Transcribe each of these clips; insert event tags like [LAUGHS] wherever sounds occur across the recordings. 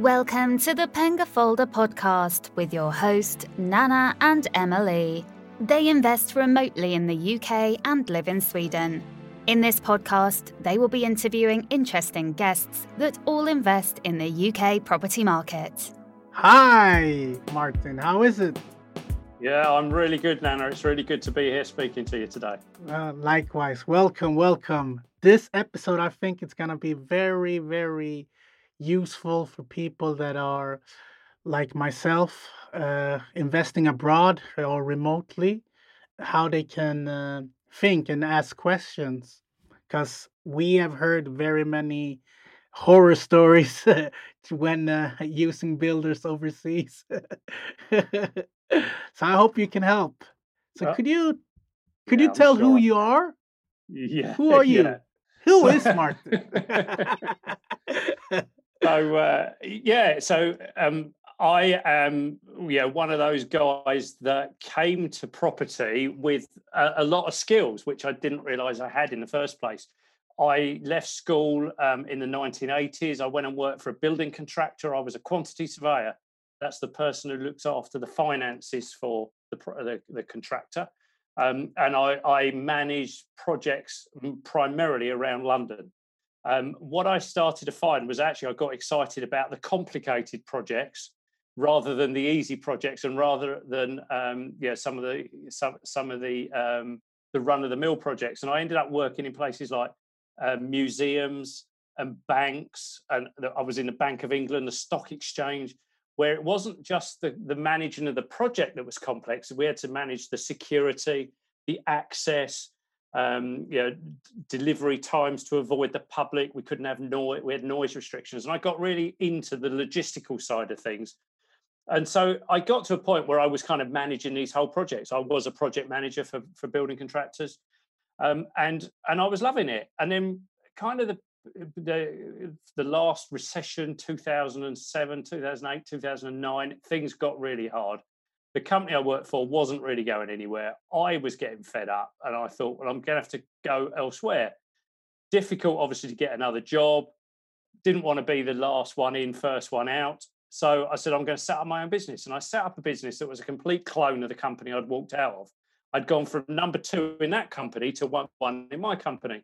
Welcome to the Penga Folder podcast with your host, Nana and Emily. They invest remotely in the UK and live in Sweden. In this podcast, they will be interviewing interesting guests that all invest in the UK property market. Hi, Martin. How is it? Yeah, I'm really good, Nana. It's really good to be here speaking to you today. Uh, likewise. Welcome, welcome. This episode, I think it's going to be very, very useful for people that are like myself, uh, investing abroad or remotely, how they can uh, think and ask questions. Because we have heard very many horror [LAUGHS] stories when uh, using builders overseas. [LAUGHS] so I hope you can help. So could you could yeah, you tell sure. who you are? Yeah. Who [LAUGHS] are you? yeah. Who is Martin? So uh, yeah, so um, I am yeah one of those guys that came to property with a, a lot of skills, which I didn't realise I had in the first place. I left school um, in the 1980s. I went and worked for a building contractor. I was a quantity surveyor. That's the person who looks after the finances for the the, the contractor. Um, and I, I managed projects primarily around London. Um, what I started to find was actually I got excited about the complicated projects rather than the easy projects, and rather than um, yeah some of the some some of the um, the run of the mill projects. And I ended up working in places like uh, museums and banks, and I was in the Bank of England, the Stock Exchange, where it wasn't just the, the managing of the project that was complex. We had to manage the security, the access, um, you know, delivery times to avoid the public. We couldn't have noise. We had noise restrictions, and I got really into the logistical side of things. And so I got to a point where I was kind of managing these whole projects. I was a project manager for for building contractors, um, and and I was loving it. And then kind of the the the last recession 2007 2008 2009 things got really hard the company i worked for wasn't really going anywhere. I was getting fed up and i thought well i'm going to have to go elsewhere. Difficult obviously to get another job. Didn't want to be the last one in first one out. So i said i'm going to set up my own business. And i set up a business that was a complete clone of the company i'd walked out of. I'd gone from number two in that company to one one in my company.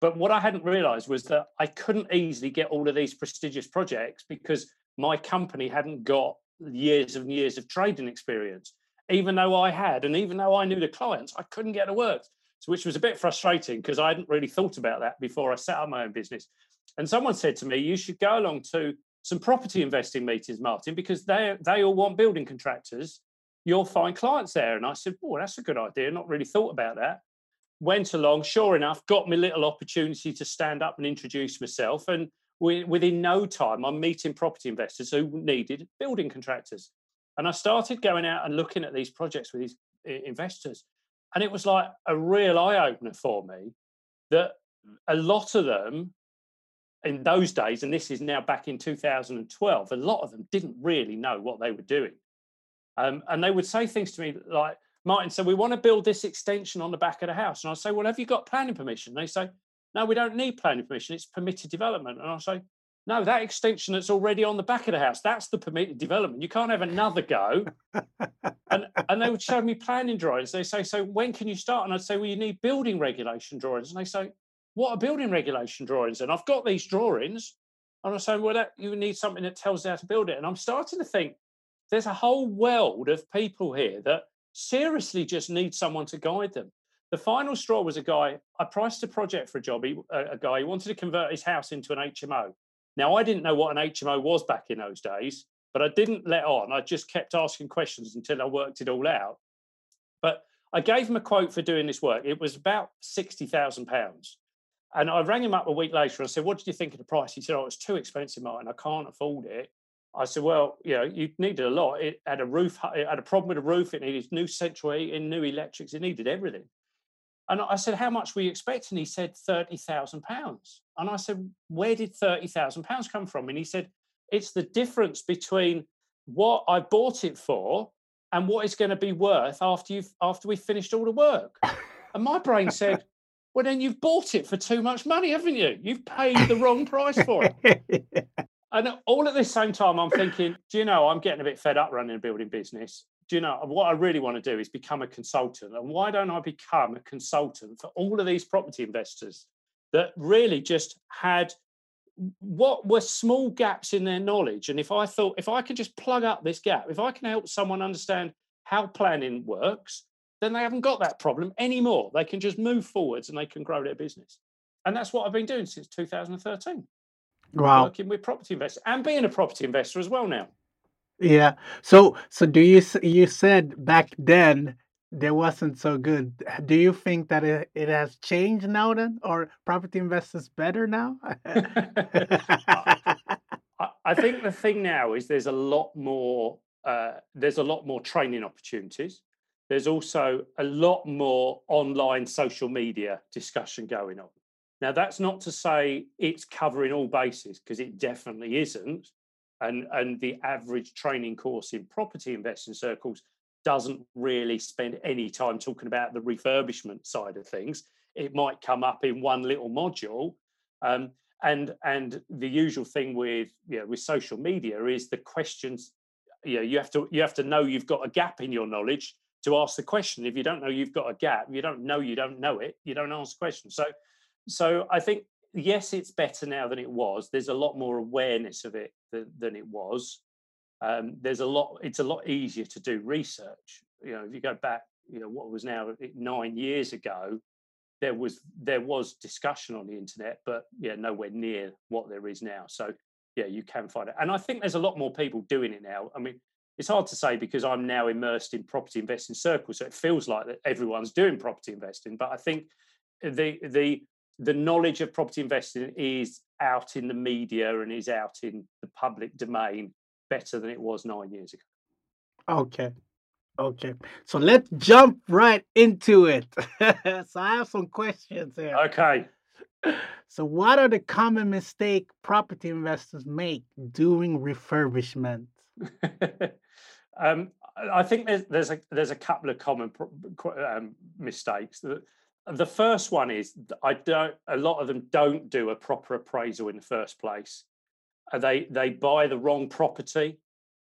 But what I hadn't realized was that I couldn't easily get all of these prestigious projects because my company hadn't got years and years of trading experience. Even though I had, and even though I knew the clients, I couldn't get it work. So, which was a bit frustrating because I hadn't really thought about that before I set up my own business. And someone said to me, You should go along to some property investing meetings, Martin, because they they all want building contractors. You'll find clients there. And I said, Oh, that's a good idea. Not really thought about that went along, sure enough, got me a little opportunity to stand up and introduce myself. And within no time, I'm meeting property investors who needed building contractors. And I started going out and looking at these projects with these investors. And it was like a real eye opener for me that a lot of them in those days, and this is now back in 2012, a lot of them didn't really know what they were doing. Um, and they would say things to me like, Martin, so we want to build this extension on the back of the house. And I'll say, Well, have you got planning permission? They say, No, we don't need planning permission. It's permitted development. And I'll say, No, that extension that's already on the back of the house, that's the permitted development. You can't have another go. [LAUGHS] and, and they would show me planning drawings. They say, So when can you start? And I'd say, Well, you need building regulation drawings. And they say, What are building regulation drawings? And I've got these drawings. And I'm saying, Well, that, you need something that tells you how to build it. And I'm starting to think there's a whole world of people here that seriously just need someone to guide them. The final straw was a guy, I priced a project for a job, he, a, guy, he wanted to convert his house into an HMO. Now, I didn't know what an HMO was back in those days, but I didn't let on. I just kept asking questions until I worked it all out. But I gave him a quote for doing this work. It was about £60,000. And I rang him up a week later and said, What did you think of the price? He said, Oh, it's too expensive, Martin. I can't afford it. I said, well, you know, you needed a lot. It had a roof, it had a problem with the roof. It needed new central heating, new electrics. It needed everything. And I said, how much were you expecting? He said, £30,000. And I said, where did £30,000 come from? And he said, it's the difference between what I bought it for and what it's going to be worth after you've after we've finished all the work. And my brain said, well, then you've bought it for too much money, haven't you? You've paid the wrong price for it. [LAUGHS] and all at the same time, I'm thinking, do you know, I'm getting a bit fed up running a building business. Do you know what I really want to do is become a consultant? And why don't I become a consultant for all of these property investors that really just had what were small gaps in their knowledge? And if I thought, if I could just plug up this gap, if I can help someone understand how planning works, then they haven't got that problem anymore. They can just move forwards and they can grow their business. And that's what I've been doing since 2013. Wow. Working with property investors and being a property investor as well now. Yeah. So so do you s- you said back then there wasn't so good. Do you think that it, it has changed now then? Or property investors better now? [LAUGHS] [LAUGHS] I, I think the thing now is there's a lot more uh, there's a lot more training opportunities. There's also a lot more online social media discussion going on. Now, that's not to say it's covering all bases because it definitely isn't. And, and the average training course in property investing circles doesn't really spend any time talking about the refurbishment side of things. It might come up in one little module. Um, and and the usual thing with you know, with social media is the questions you know you have to you have to know you've got a gap in your knowledge to ask the question if you don't know you've got a gap you don't know you don't know it you don't ask the question so so I think yes, it's better now than it was. There's a lot more awareness of it than, than it was. Um, there's a lot. It's a lot easier to do research. You know, if you go back, you know, what was now nine years ago, there was there was discussion on the internet, but yeah, nowhere near what there is now. So yeah, you can find it, and I think there's a lot more people doing it now. I mean, it's hard to say because I'm now immersed in property investing circles, so it feels like that everyone's doing property investing. But I think the the the knowledge of property investing is out in the media and is out in the public domain better than it was nine years ago. Okay. Okay. So let's jump right into it. [LAUGHS] so I have some questions here. Okay. So what are the common mistake property investors make during refurbishment? [LAUGHS] um, I think there's there's a there's a couple of common um, mistakes. that the first one is I don't. A lot of them don't do a proper appraisal in the first place. Uh, they they buy the wrong property,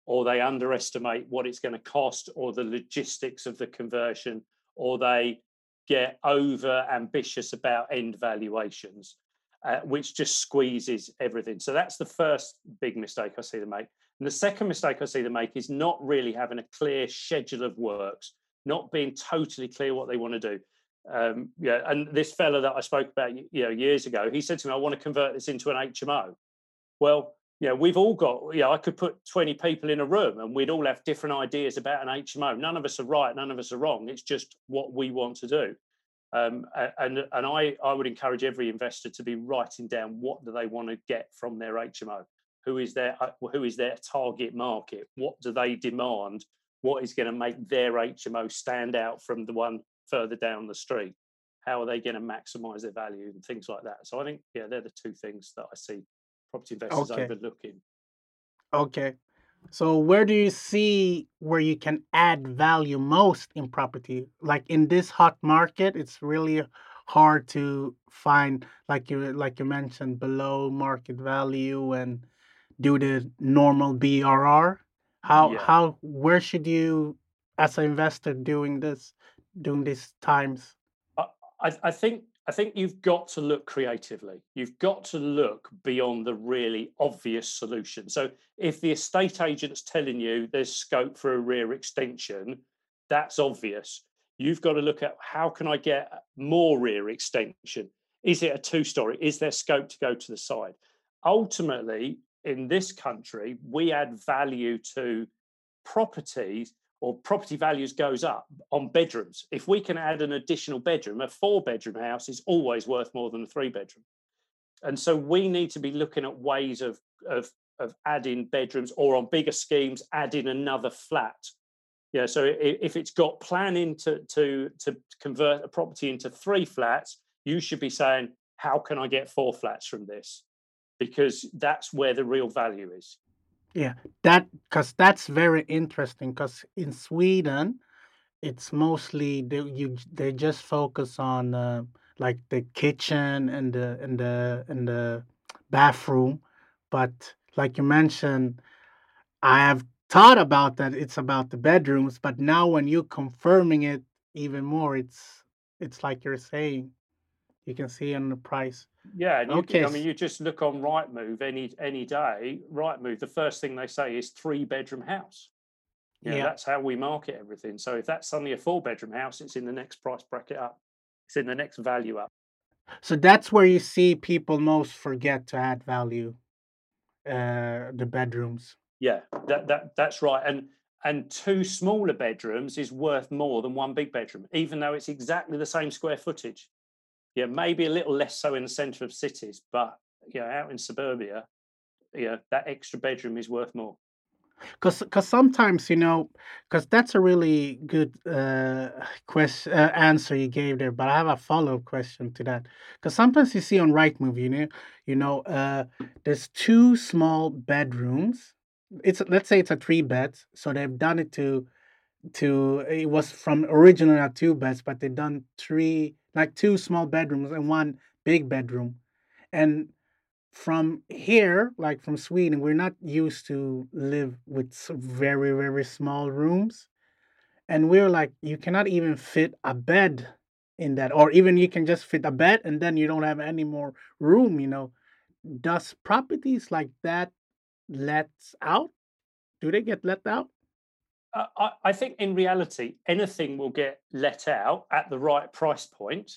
or they underestimate what it's going to cost, or the logistics of the conversion, or they get over ambitious about end valuations, uh, which just squeezes everything. So that's the first big mistake I see them make. And the second mistake I see them make is not really having a clear schedule of works, not being totally clear what they want to do um, yeah, and this fella that I spoke about, you know, years ago, he said to me, "I want to convert this into an HMO." Well, yeah, we've all got. Yeah, I could put twenty people in a room, and we'd all have different ideas about an HMO. None of us are right, none of us are wrong. It's just what we want to do. Um, and and I I would encourage every investor to be writing down what do they want to get from their HMO. Who is their uh, who is their target market? What do they demand? What is going to make their HMO stand out from the one further down the street how are they going to maximize their value and things like that. So i think yeah they're the two things that i see property investors okay. overlooking. Okay. So where do you see where you can add value most in property? Like in this hot market it's really hard to find like you like you mentioned below market value and do the normal BRR how yeah. how where should you as an investor doing this during these times? I, I think I think you've got to look creatively. You've got to look beyond the really obvious solution. So if the estate agent's telling you there's scope for a rear extension, that's obvious. You've got to look at how can I get more rear extension? Is it a two story? Is there scope to go to the side? Ultimately, in this country, we add value to properties or property values goes up on bedrooms. If we can add an additional bedroom, a four bedroom house is always worth more than a three bedroom. And so we need to be looking at ways of, of, of adding bedrooms or on bigger schemes, adding another flat. Yeah, so if it's got planning to, to, to convert a property into three flats, you should be saying, how can I get four flats from this? Because that's where the real value is. Yeah, that because that's very interesting. Because in Sweden, it's mostly they you they just focus on uh, like the kitchen and the and the and the bathroom, but like you mentioned, I have thought about that it's about the bedrooms, but now when you're confirming it even more, it's it's like you're saying, you can see on the price. Yeah, and you, okay. I mean, you just look on Rightmove any any day. Rightmove, the first thing they say is three bedroom house. You know, yeah, that's how we market everything. So if that's suddenly a four bedroom house, it's in the next price bracket up. It's in the next value up. So that's where you see people most forget to add value. Uh, the bedrooms. Yeah, that that that's right. And and two smaller bedrooms is worth more than one big bedroom, even though it's exactly the same square footage. Yeah, maybe a little less so in the centre of cities, but yeah, out in suburbia, yeah, that extra bedroom is worth more. Because because sometimes you know because that's a really good uh question uh, answer you gave there but i have a follow-up question to that. Because sometimes you see on Rightmove you know you know uh there's two small bedrooms. It's let's say it's a three bed so they've done it to to it was from originally a two beds but they've done three like two small bedrooms and one big bedroom and from here, like from Sweden, we're not used to live with very, very small rooms. And we're like, you cannot even fit a bed in that, or even you can just fit a bed and then you don't have any more room, you know. Does properties like that let out? Do they get let out? I, I think in reality, anything will get let out at the right price point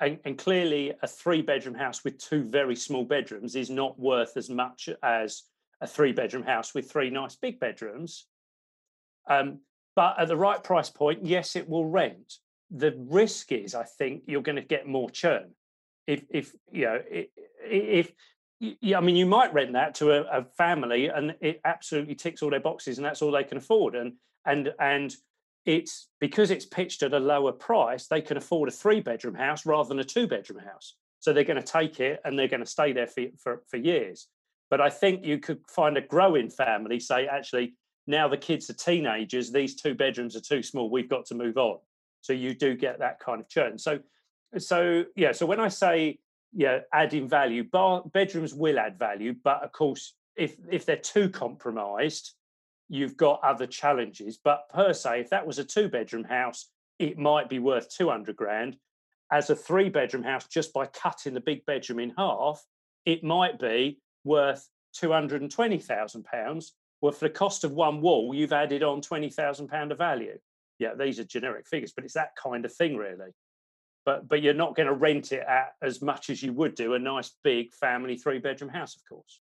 and, and, clearly a three bedroom house with two very small bedrooms is not worth as much as a three bedroom house with three nice big bedrooms. Um, but at the right price point yes it will rent. The risk is i think you're going to get more churn. If if you know if yeah, I mean, you might rent that to a, a family, and it absolutely ticks all their boxes, and that's all they can afford. And and and it's because it's pitched at a lower price, they can afford a three bedroom house rather than a two bedroom house. So they're going to take it and they're going to stay there for, for, for years. But I think you could find a growing family say, actually, now the kids are teenagers, these two bedrooms are too small, we've got to move on. So you do get that kind of churn. So, so yeah, so when I say, yeah, adding value, bar, bedrooms will add value, but of course, if if they're too compromised, you've got other challenges. But per se, if that was a two bedroom house, it might be worth 200 grand. As a three bedroom house, just by cutting the big bedroom in half, it might be worth 220,000 pounds. Well, for the cost of one wall, you've added on 20,000 pound of value. Yeah, these are generic figures, but it's that kind of thing, really. But but you're not going to rent it at as much as you would do a nice big family three bedroom house, of course.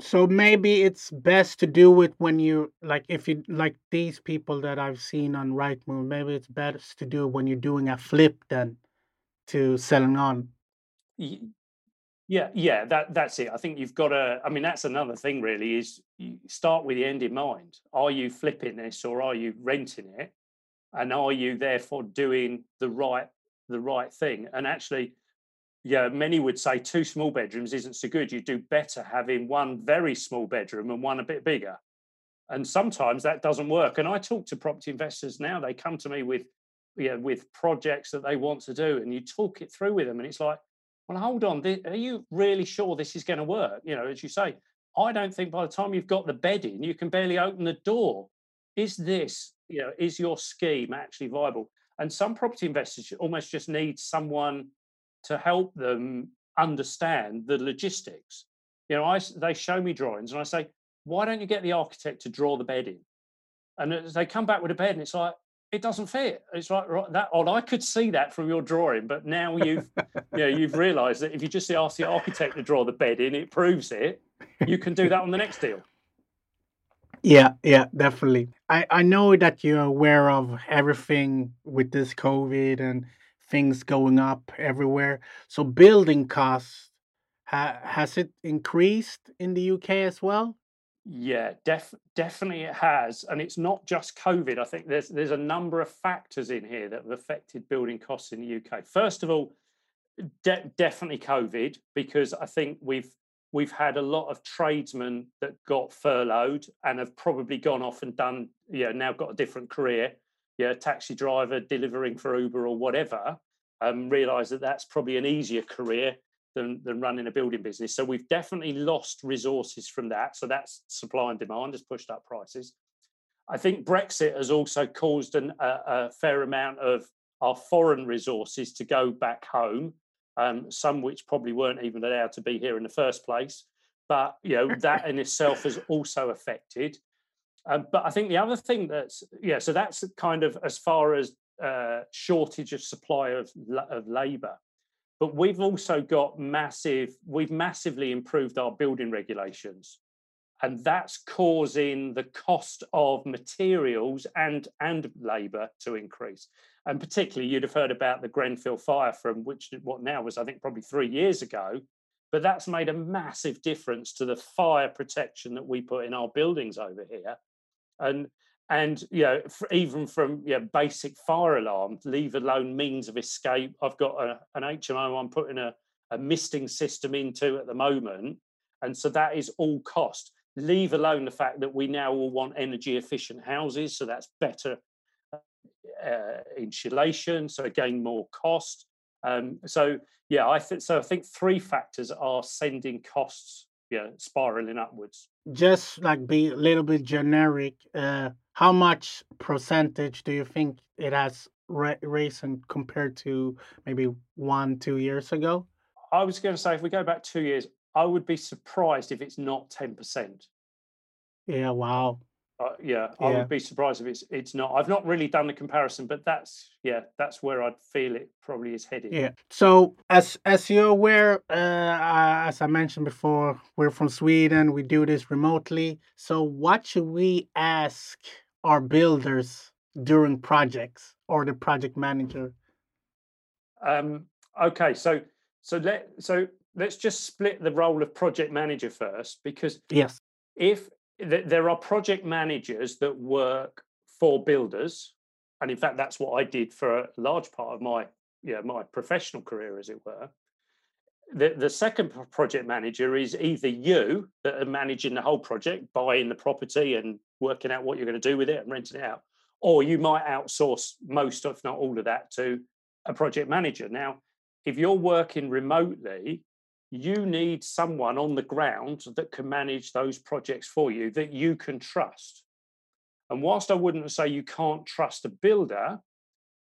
So maybe it's best to do it when you like if you like these people that I've seen on Rightmove, maybe it's best to do it when you're doing a flip than to selling on. Yeah, yeah, that that's it. I think you've got to. I mean, that's another thing. Really, is you start with the end in mind. Are you flipping this, or are you renting it, and are you therefore doing the right the right thing? And actually, yeah, many would say two small bedrooms isn't so good. You do better having one very small bedroom and one a bit bigger. And sometimes that doesn't work. And I talk to property investors now, they come to me with know, with projects that they want to do, and you talk it through with them, and it's like, well, hold on, are you really sure this is going to work? You know, as you say, I don't think by the time you've got the bed in, you can barely open the door. Is this, you know, is your scheme actually viable? And some property investors almost just need someone to help them understand the logistics. You know, I they show me drawings and I say, why don't you get the architect to draw the bed in? And they come back with a bed and it's like, it doesn't fit. It's like right, that odd. I could see that from your drawing, but now you've you know, you've realised that if you just ask the architect to draw the bed in, it proves it. You can do that on the next deal. Yeah, yeah, definitely. I I know that you're aware of everything with this COVID and things going up everywhere. So building costs ha- has it increased in the UK as well? Yeah, def- definitely it has, and it's not just COVID. I think there's there's a number of factors in here that have affected building costs in the UK. First of all, de- definitely COVID, because I think we've we've had a lot of tradesmen that got furloughed and have probably gone off and done, yeah, now got a different career yeah, taxi driver delivering for Uber or whatever, um, realise that that's probably an easier career than, than running a building business. So we've definitely lost resources from that. So that's supply and demand has pushed up prices. I think Brexit has also caused an, a, a, fair amount of our foreign resources to go back home, um, some which probably weren't even allowed to be here in the first place. But you know that in itself has also affected. Um, but I think the other thing that's yeah, so that's kind of as far as uh, shortage of supply of of labour. But we've also got massive, we've massively improved our building regulations. And that's causing the cost of materials and, and labour to increase. And particularly, you'd have heard about the Grenfell fire from which what now was, I think, probably three years ago. But that's made a massive difference to the fire protection that we put in our buildings over here. And and you know even from you know, basic fire alarm leave alone means of escape i've got a, an hmo i'm putting a, a misting system into at the moment and so that is all cost. Leave alone the fact that we now all want energy efficient houses so that's better uh, insulation so again more cost. Um, so yeah i think so i think three factors are sending costs yeah spiraling upwards. Just like be a little bit generic uh how much percentage do you think it has risen compared to maybe one two years ago? I was going to say if we go back two years i would be surprised if it's not 10% yeah wow uh, yeah, I would be surprised if it's it's not. I've not really done the comparison, but that's yeah, that's where I'd feel it probably is headed. Yeah. So as as you're aware, uh, as I mentioned before, we're from Sweden. We do this remotely. So what should we ask our builders during projects or the project manager? Um. Okay. So so let so let's just split the role of project manager first, because yes, if there are project managers that work for builders and in fact that's what i did for a large part of my yeah my professional career as it were. The, the second project manager is either you that are managing the whole project buying the property and working out what you're going to do with it and renting it out or you might outsource most if not all of that to a project manager. Now if you're working remotely you need someone on the ground that can manage those projects for you that you can trust. And whilst I wouldn't say you can't trust a builder,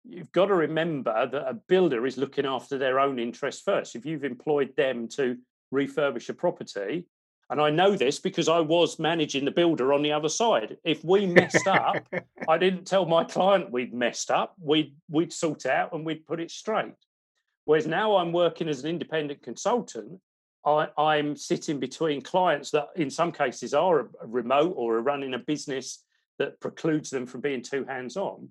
you've got to remember that a builder is looking after their own interests first. If you've employed them to refurbish a property, and I know this because I was managing the builder on the other side. If we messed up, [LAUGHS] I didn't tell my client we'd messed up. We'd we'd sort out and we'd put it straight. Whereas now I'm working as an independent consultant, I, I'm sitting between clients that, in some cases, are remote or are running a business that precludes them from being too hands-on,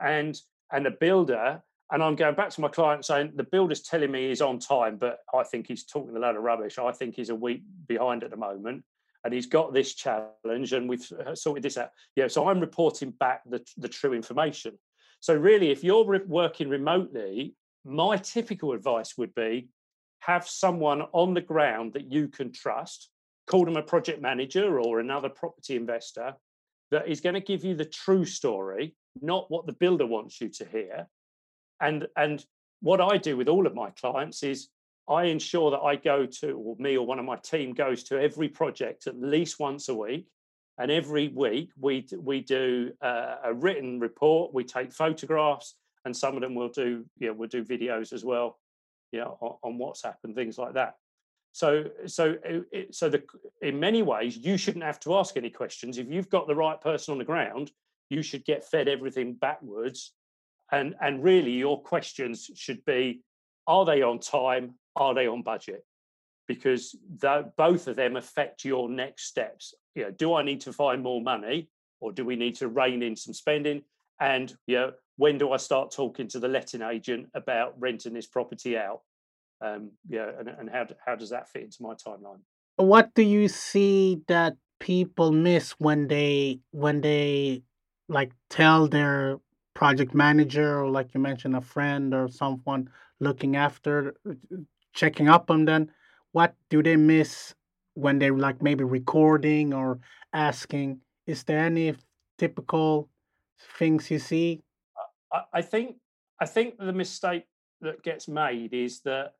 and and a builder. And I'm going back to my client saying the builder's telling me he's on time, but I think he's talking a load of rubbish. I think he's a week behind at the moment and he's got this challenge and we've uh, sorted this out yeah so i'm reporting back the, the true information so really if you're re- working remotely my typical advice would be have someone on the ground that you can trust, call them a project manager or another property investor that is going to give you the true story, not what the builder wants you to hear. And and what I do with all of my clients is I ensure that I go to, or me or one of my team goes to every project at least once a week. And every week we we do uh, a written report. We take photographs, and some of them will do yeah we'll do videos as well you know on, on WhatsApp and things like that. So so it, so the in many ways you shouldn't have to ask any questions if you've got the right person on the ground. You should get fed everything backwards, and and really your questions should be: Are they on time? Are they on budget? Because both of them affect your next steps. You know, do I need to find more money, or do we need to rein in some spending? And you know, when do I start talking to the letting agent about renting this property out? Um, yeah, and, and how how does that fit into my timeline? What do you see that people miss when they when they like tell their project manager or like you mentioned a friend or someone looking after checking up on them what do they miss when they're like maybe recording or asking is there any typical things you see uh, I think I think the mistake that gets made is that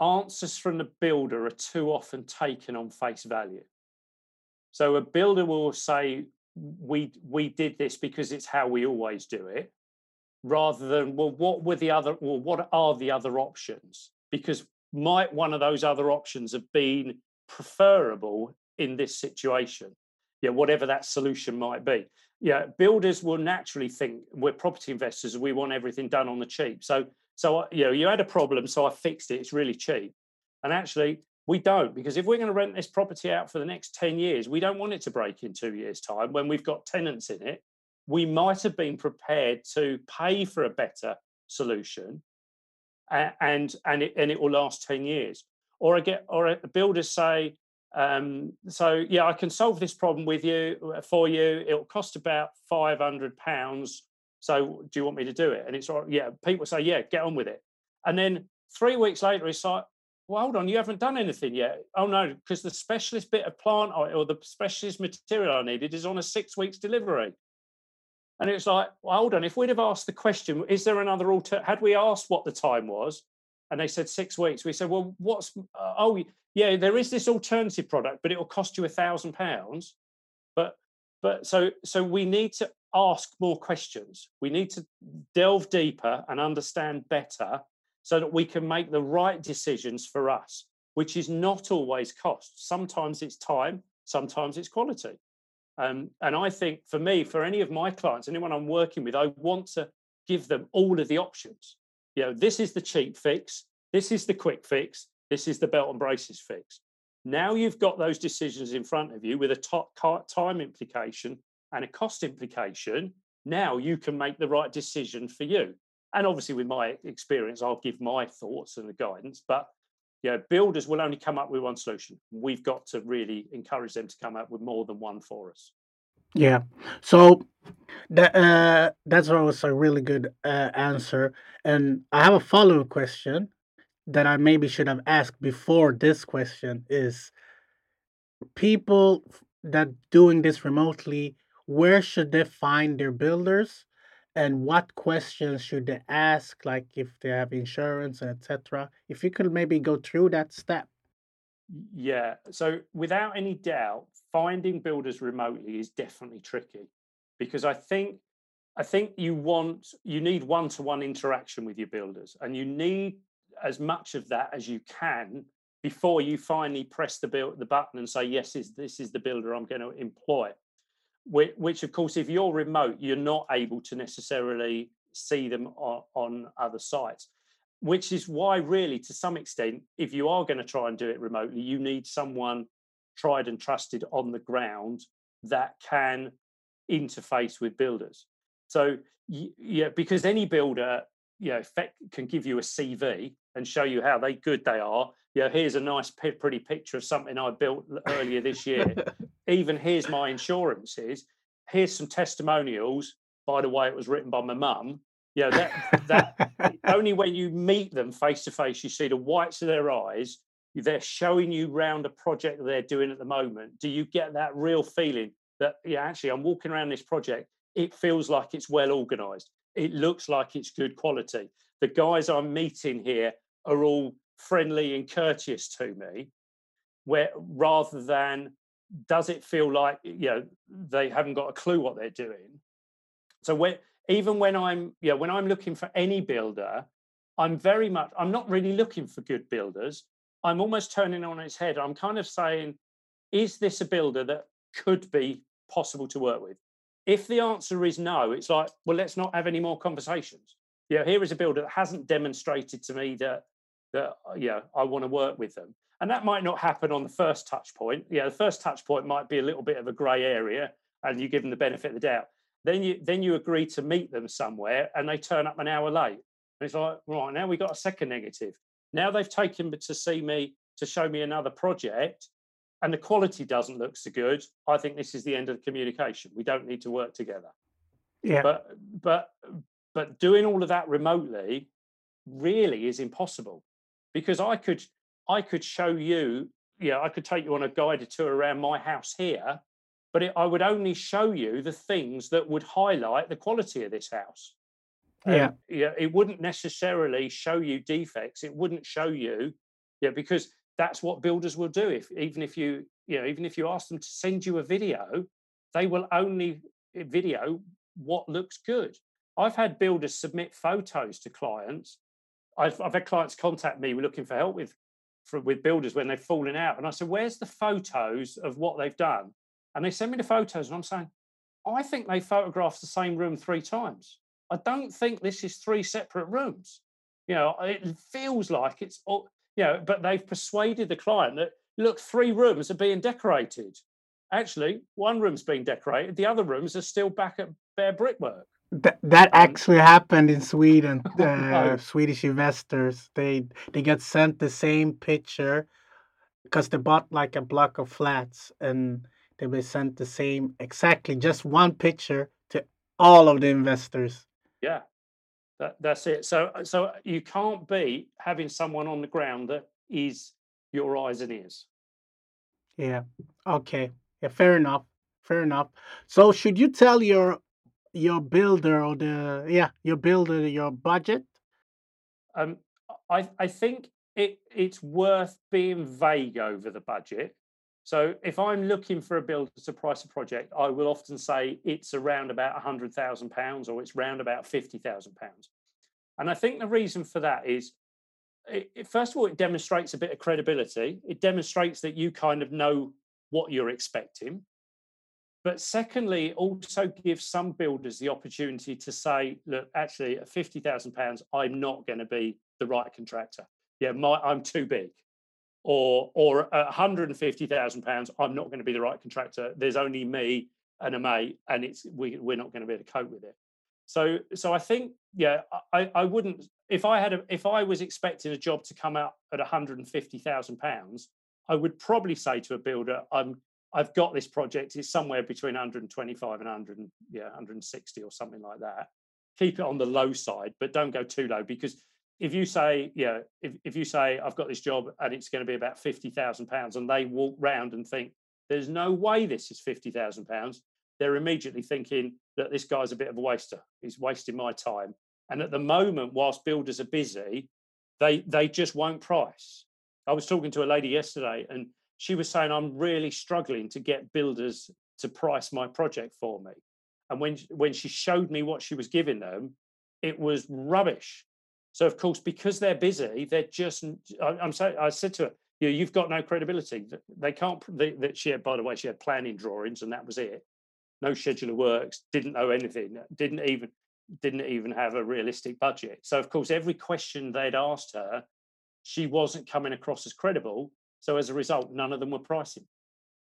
answers from the builder are too often taken on face value. So a builder will say, we we did this because it's how we always do it, rather than well, what were the other well, what are the other options? Because might one of those other options have been preferable in this situation? Yeah, whatever that solution might be. Yeah, builders will naturally think we're property investors, we want everything done on the cheap. So so uh, you know, you had a problem, so I fixed it. It's really cheap. And actually, we don't, because if we're going to rent this property out for the next 10 years, we don't want it to break in two years' time when we've got tenants in it. We might have been prepared to pay for a better solution and and it, and it will last 10 years. Or I get or builders say, um, so yeah, I can solve this problem with you uh, for you. It'll cost about 500 pounds. So do you want me to do it? And it's all yeah, people say, yeah, get on with it. And then three weeks later, it's like, well, hold on, you haven't done anything yet. Oh no, because the specialist bit of plant or the specialist material I needed is on a six weeks delivery. And it's like, well, hold on, if we'd have asked the question, is there another alter? Had we asked what the time was, and they said six weeks, we said, well, what's? Uh, oh, yeah, there is this alternative product, but it will cost you a thousand pounds. But but so so we need to ask more questions. We need to delve deeper and understand better so that we can make the right decisions for us, which is not always cost. Sometimes it's time, sometimes it's quality. Um, and I think for me, for any of my clients, anyone I'm working with, I want to give them all of the options. You know, this is the cheap fix, this is the quick fix, this is the belt and braces fix. Now you've got those decisions in front of you with a top time implication and a cost implication. Now you can make the right decision for you. And obviously with my experience i'll give my thoughts and the guidance but yeah builders will only come up with one solution. We've got to really encourage them to come up with more than one for us. Yeah. So that uh that's always a really good uh, answer. And i have a follow-up question that i maybe should have asked before this question is people that doing this remotely where should they find their builders? And what questions should they ask like if they have insurance and etc if you could maybe go through that step. Yeah. So without any doubt finding builders remotely is definitely tricky because i think i think you want you need one-to-one interaction with your builders and you need as much of that as you can before you finally press the build the button and say yes is this is the builder i'm going to employ which, which, of course, if you're remote, you're not able to necessarily see them on, on other sites. Which is why, really, to some extent, if you are going to try and do it remotely, you need someone tried and trusted on the ground that can interface with builders. So, yeah, because any builder, you know, can give you a CV and show you how they good they are. Yeah, here's a nice, pretty picture of something I built earlier this [LAUGHS] year. Even here's my insurances. Here's some testimonials. By the way, it was written by my mum. Yeah, that that [LAUGHS] only when you meet them face to face, you see the whites of their eyes. They're showing you round a project that they're doing at the moment. Do you get that real feeling that yeah, actually, I'm walking around this project. It feels like it's well organised. It looks like it's good quality. The guys I'm meeting here are all friendly and courteous to me where rather than does it feel like you know they haven't got a clue what they're doing? So when even when i'm yeah when i'm looking for any builder i'm very much i'm not really looking for good builders. I'm almost turning on its head. I'm kind of saying is this a builder that could be possible to work with? If the answer is no it's like well let's not have any more conversations. Yeah here is a builder that hasn't demonstrated to me that that uh, yeah I want to work with them. And that might not happen on the first touch point. Yeah, the first touch point might be a little bit of a grey area, and you give them the benefit of the doubt. Then you then you agree to meet them somewhere, and they turn up an hour late. And it's like, right now we got a second negative. Now they've taken to see me to show me another project, and the quality doesn't look so good. I think this is the end of the communication. We don't need to work together. Yeah. But but but doing all of that remotely really is impossible because I could I could show you, yeah, I could take you on a guided tour around my house here, but it, I would only show you the things that would highlight the quality of this house. Yeah, um, yeah, it wouldn't necessarily show you defects. It wouldn't show you Yeah, because that's what builders will do. If even if you you know even if you ask them to send you a video, they will only video what looks good. I've had builders submit photos to clients. I've, I've had clients contact me we're looking for help with for, with builders when they've fallen out, and I said, "Where's the photos of what they've done?" And they send me the photos, and I'm saying, "I think they photographed the same room three times. I don't think this is three separate rooms. You know, it feels like it's all, you know, but they've persuaded the client that look, three rooms are being decorated. Actually, one room's being decorated, the other rooms are still back at bare brickwork. That that actually happened in Sweden. [LAUGHS] Uh, Swedish investors they they got sent the same picture because they bought like a block of flats and they were sent the same exactly just one picture to all of the investors. Yeah, that, that's it. So so you can't be having someone on the ground that is your eyes and ears. Yeah. Okay. Yeah. Fair enough. Fair enough. So should you tell your your builder or the yeah your builder your budget? Um, I I think it it's worth being vague over the budget. So if I'm looking for a builder to price a project, I will often say it's around about a hundred thousand pounds or it's round about fifty thousand pounds. And I think the reason for that is it, it, first of all, it demonstrates a bit of credibility. It demonstrates that you kind of know what you're expecting. But secondly, it also gives some builders the opportunity to say, look, actually, at £50,000, I'm not going to be the right contractor. Yeah, my, I'm too big. Or, or at £150,000, I'm not going to be the right contractor. There's only me and a mate, and it's we, we're not going to be able to cope with it. So, so I think, yeah, I, I wouldn't if I had a if I was expecting a job to come out at 150,000 pounds, I would probably say to a builder, I'm I've got this project. It's somewhere between 125 and 100, yeah, 160 or something like that. Keep it on the low side, but don't go too low because if you say, yeah, if, if you say I've got this job and it's going to be about 50,000 pounds, and they walk round and think there's no way this is 50,000 pounds, they're immediately thinking that this guy's a bit of a waster. He's wasting my time. And at the moment, whilst builders are busy, they they just won't price. I was talking to a lady yesterday, and she was saying, "I'm really struggling to get builders to price my project for me." And when when she showed me what she was giving them, it was rubbish. So of course, because they're busy, they're just. I, am saying, I said to her, "You, know, you've got no credibility. They can't." That she had, by the way, she had planning drawings, and that was it no schedule of works, didn't know anything, didn't even didn't even have a realistic budget. So of course, every question they'd asked her, she wasn't coming across as credible. So as a result, none of them were pricing.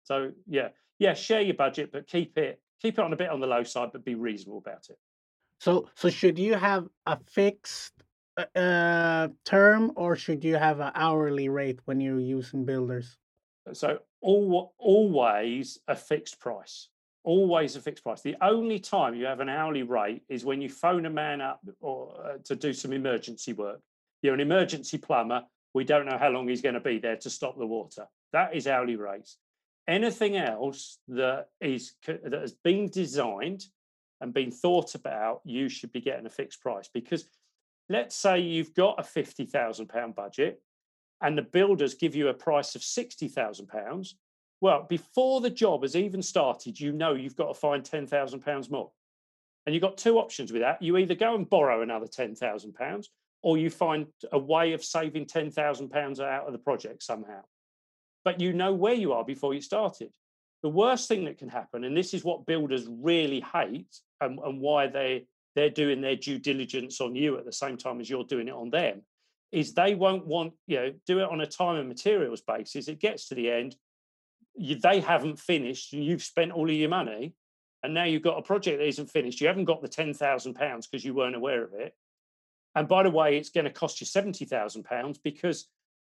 So yeah, yeah, share your budget, but keep it keep it on a bit on the low side, but be reasonable about it. So so should you have a fixed uh, uh term or should you have an hourly rate when you're using builders? So all, always a fixed price always a fixed price. The only time you have an hourly rate is when you phone a man up or uh, to do some emergency work. You're an emergency plumber. We don't know how long he's going to be there to stop the water. That is hourly rates. Anything else that is that has been designed and been thought about, you should be getting a fixed price because let's say you've got a fifty thousand pound budget and the builders give you a price of sixty thousand pounds well, before the job has even started, you know you've got to find £10,000 more. And you've got two options with that. You either go and borrow another £10,000 or you find a way of saving £10,000 out of the project somehow. But you know where you are before you started. The worst thing that can happen, and this is what builders really hate and, and why they, they're doing their due diligence on you at the same time as you're doing it on them, is they won't want, you know, do it on a time and materials basis. It gets to the end, you, they haven't finished and you've spent all of your money and now you've got a project that isn't finished you haven't got the 10,000 pounds because you weren't aware of it and by the way it's going to cost you 70,000 pounds because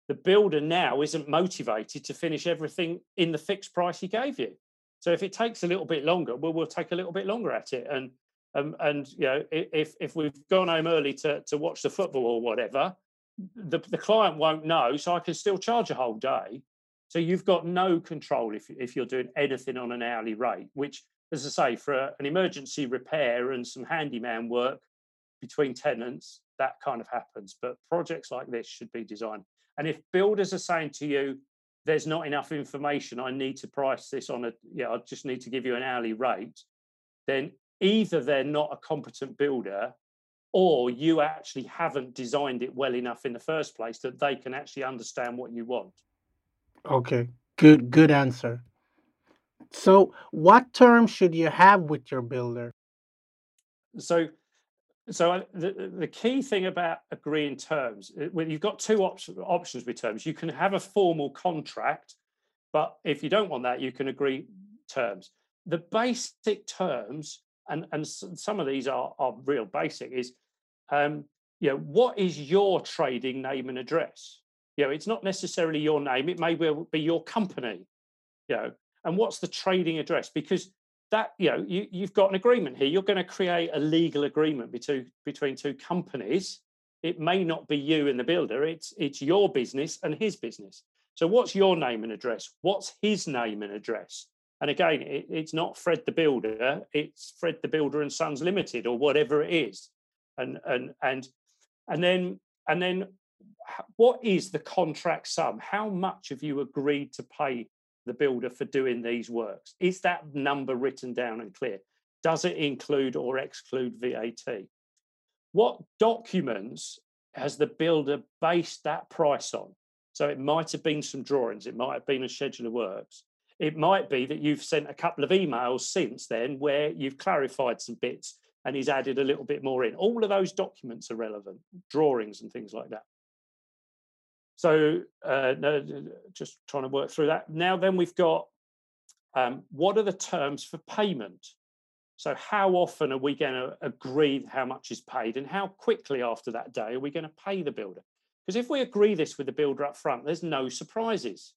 the builder now isn't motivated to finish everything in the fixed price he gave you. So if it takes a little bit longer well we'll take a little bit longer at it. And um, and you know if if we've gone home early to to watch the football or whatever the, the client won't know so i can still charge a whole day. So you've got no control if, if you're doing anything on an hourly rate, which, as I say, for an emergency repair and some handyman work, between tenants, that kind of happens. But projects like this should be designed. And if builders are saying to you, there's not enough information, I need to price this on a, yeah, I just need to give you an hourly rate, then either they're not a competent builder or you actually haven't designed it well enough in the first place that they can actually understand what you want. Okay, good good answer. So, what terms should you have with your builder? So, so the, the key thing about agreeing terms, uh, well, you've got two op- options with terms. You can have a formal contract, but if you don't want that, you can agree terms. The basic terms, and and some of these are are real basic, is um, you know, what is your trading name and address? You know, it's not necessarily your name, it may well be your company, you know, and what's the trading address? Because that, you know, you, you've got an agreement here. You're going to create a legal agreement between between two companies. It may not be you and the builder, it's it's your business and his business. So what's your name and address? What's his name and address? And again, it, it's not Fred the Builder, it's Fred the Builder and Sons Limited or whatever it is and and and and then and then what is the contract sum how much have you agreed to pay the builder for doing these works. Is that number written down and clear? Does it include or exclude vat what documents has the builder based that price on? So it might have been some drawings it might have been a schedule of works. It might be that you've sent a couple of emails since then where you've clarified some bits and he's added a little bit more in. All of those documents are relevant, drawings and things like that. So uh, no, just trying to work through that. Now then we've got um, what are the terms for payment? So how often are we going to agree how much is paid and how quickly after that day are we going to pay the builder? Because if we agree this with the builder up front, there's no surprises.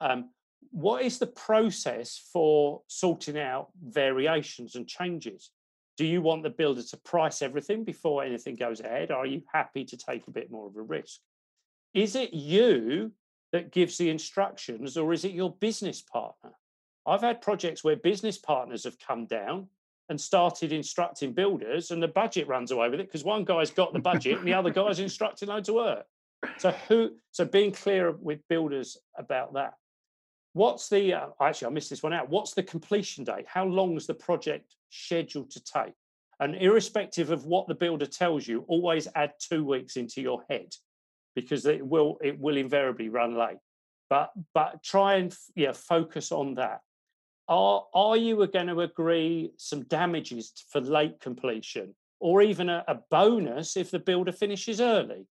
Um, what is the process for sorting out variations and changes? Do you want the builder to price everything before anything goes ahead? Are you happy to take a bit more of a risk? Is it you that gives the instructions or is it your business partner? I've had projects where business partners have come down and started instructing builders and the budget runs away with it because one guy's got the budget and the other guy's instructing loads of work. So who so being clear with builders about that. What's the, uh, actually, I missed this one out. What's the completion date? How long is the project scheduled to take? And irrespective of what the builder tells you, always add two weeks into your head because it will it will invariably run late. But but try and yeah focus on that. Are are you going to agree some damages for late completion or even a, a bonus if the builder finishes early?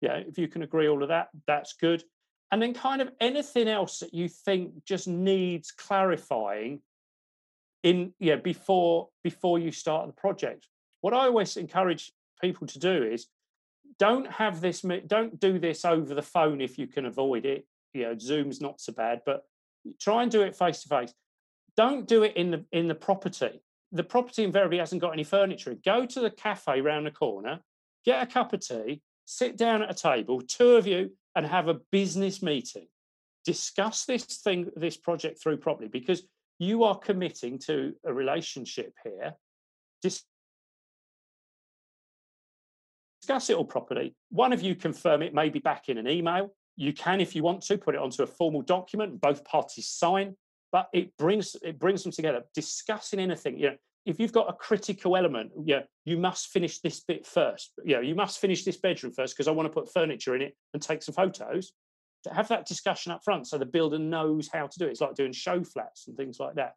Yeah, if you can agree all of that, that's good and then kind of anything else that you think just needs clarifying in yeah before before you start the project what i always encourage people to do is don't have this don't do this over the phone if you can avoid it you know zoom's not so bad but try and do it face to face don't do it in the in the property the property invariably hasn't got any furniture go to the cafe round the corner get a cup of tea sit down at a table two of you and have a business meeting. Discuss this thing, this project through properly, because you are committing to a relationship here. Discuss it all properly. One of you confirm it, maybe back in an email. You can, if you want to, put it onto a formal document. Both parties sign, but it brings it brings them together. Discussing anything, you know, if you've got a critical element, yeah, you must finish this bit first. Yeah, you must finish this bedroom first because I want to put furniture in it and take some photos. To have that discussion up front so the builder knows how to do it. It's like doing show flats and things like that.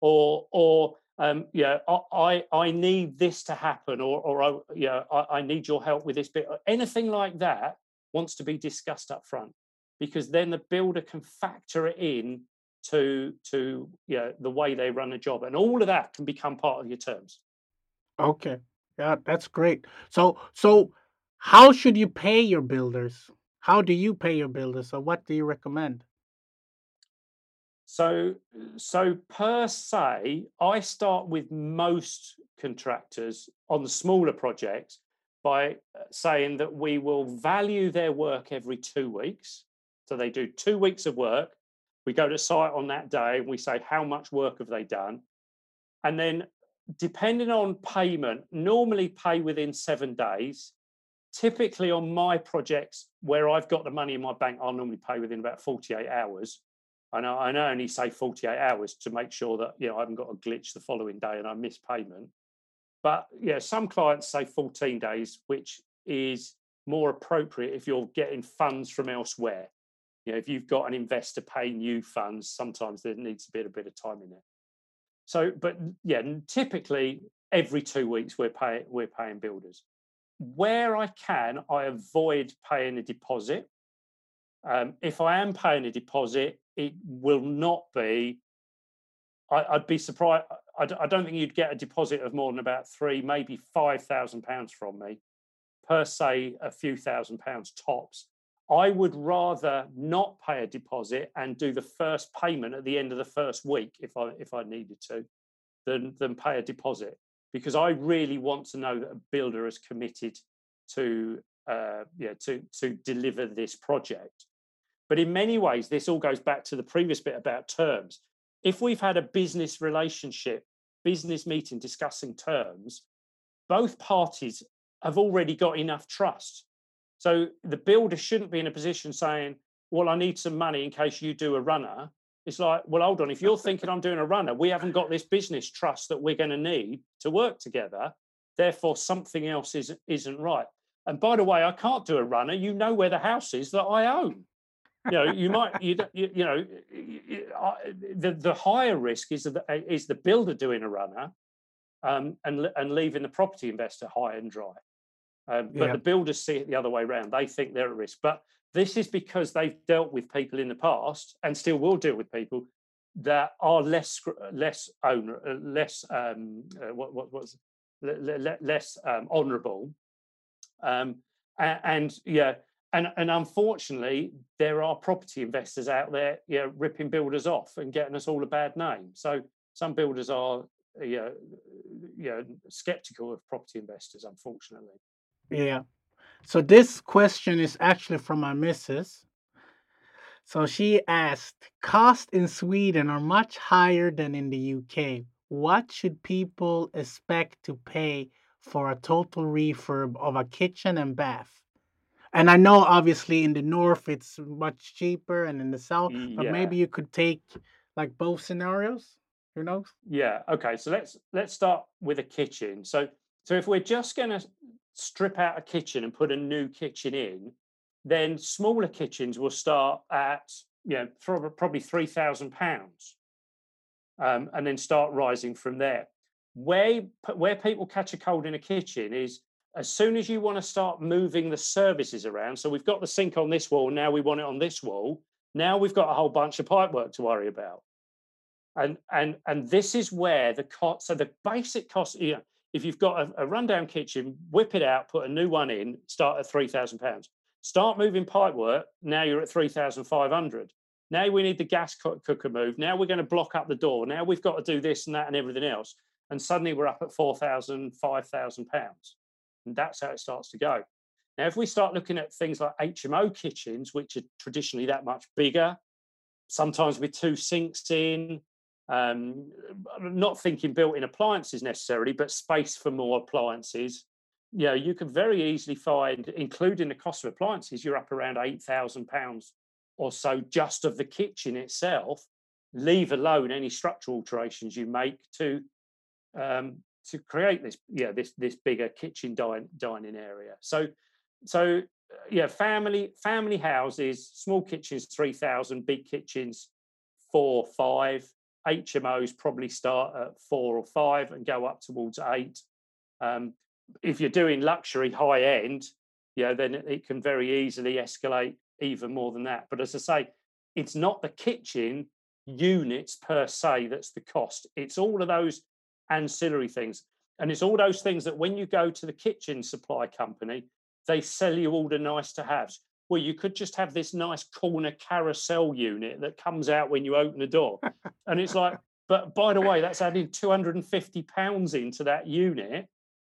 Or, or um, yeah, I, I need this to happen, or, or I, yeah, I, I need your help with this bit. Anything like that wants to be discussed up front because then the builder can factor it in to to you know, the way they run a job and all of that can become part of your terms. Okay. Yeah that's great. So so how should you pay your builders? How do you pay your builders? So what do you recommend so so per se i start with most contractors on the smaller projects by uh, saying that we will value their work every two weeks so they do two weeks of work we go to site on that day and we say, how much work have they done? And then depending on payment, normally pay within seven days. Typically, on my projects where I've got the money in my bank, I'll normally pay within about 48 hours. And I, I only say 48 hours to make sure that you know I haven't got a glitch the following day and I miss payment. But yeah, some clients say 14 days, which is more appropriate if you're getting funds from elsewhere. You know, if you've got an investor paying you funds, sometimes there needs a bit a bit of time in it. So, but yeah, typically every two weeks we're paying we're paying builders. Where I can, I avoid paying a deposit. Um, if I am paying a deposit, it will not be. I, would be surprised. I, I don't think you'd get a deposit of more than about three, maybe five thousand pounds from me, per se, a few thousand pounds tops. I would rather not pay a deposit and do the first payment at the end of the first week if I if I needed to, than than pay a deposit because I really want to know that a builder is committed to uh, yeah to to deliver this project. But in many ways, this all goes back to the previous bit about terms. If we've had a business relationship, business meeting discussing terms, both parties have already got enough trust so the builder shouldn't be in a position saying, well, I need some money in case you do a runner. It's like, well, hold on. If you're thinking I'm doing a runner, we haven't got this business trust that we're going to need to work together. Therefore, something else is, isn't right. And by the way, I can't do a runner. You know where the house is that I own. You know, you might, you, you, you know, the, the higher risk is the, is the builder doing a runner um, and, and leaving the property investor high and dry. Um, but yeah. the builders see it the other way around. They think they're at risk. But this is because they've dealt with people in the past and still will deal with people that are less less owner uh, less um, uh, what what was less um, honourable. Um, and, and, yeah, and and unfortunately, there are property investors out there, yeah, ripping builders off and getting us all a bad name. So some builders are yeah, yeah, skeptical of property investors, unfortunately. Yeah. So this question is actually from my missus. So she asked, costs in Sweden are much higher than in the UK. What should people expect to pay for a total refurb of a kitchen and bath? And I know obviously in the north it's much cheaper and in the south, but yeah. maybe you could take like both scenarios. Who knows? Yeah. Okay. So let's let's start with a kitchen. So so if we're just going to strip out a kitchen and put a new kitchen in, then smaller kitchens will start at you know probably three thousand pounds, um, and then start rising from there. Where where people catch a cold in a kitchen is as soon as you want to start moving the services around. So we've got the sink on this wall, now we want it on this wall. Now we've got a whole bunch of pipework to worry about. And and and this is where the cost. So the basic cost, you know, if you've got a, a rundown kitchen, whip it out, put a new one in, start at three thousand pounds. Start moving pipework. Now you're at three thousand five hundred. Now we need the gas cooker moved. Now we're going to block up the door. Now we've got to do this and that and everything else. And suddenly we're up at four thousand, five thousand pounds, and that's how it starts to go. Now, if we start looking at things like HMO kitchens, which are traditionally that much bigger, sometimes with two sinks in, um, not thinking built-in appliances necessarily, but space for more appliances. You know, you can very easily find, including the cost of appliances, you're up around eight thousand pounds or so just of the kitchen itself. Leave alone any structural alterations you make to um, to create this, yeah, this this bigger kitchen dine, dining area. So, so yeah, family family houses, small kitchens three thousand, big kitchens four five HMOs probably start at four or five and go up towards eight. Um, if you're doing luxury high end, yeah, then it can very easily escalate even more than that. But as I say, it's not the kitchen units per se that's the cost. It's all of those ancillary things. And it's all those things that when you go to the kitchen supply company, they sell you all the nice to haves well, you could just have this nice corner carousel unit that comes out when you open the door. [LAUGHS] and it's like, but by the way, that's adding 250 pounds into that unit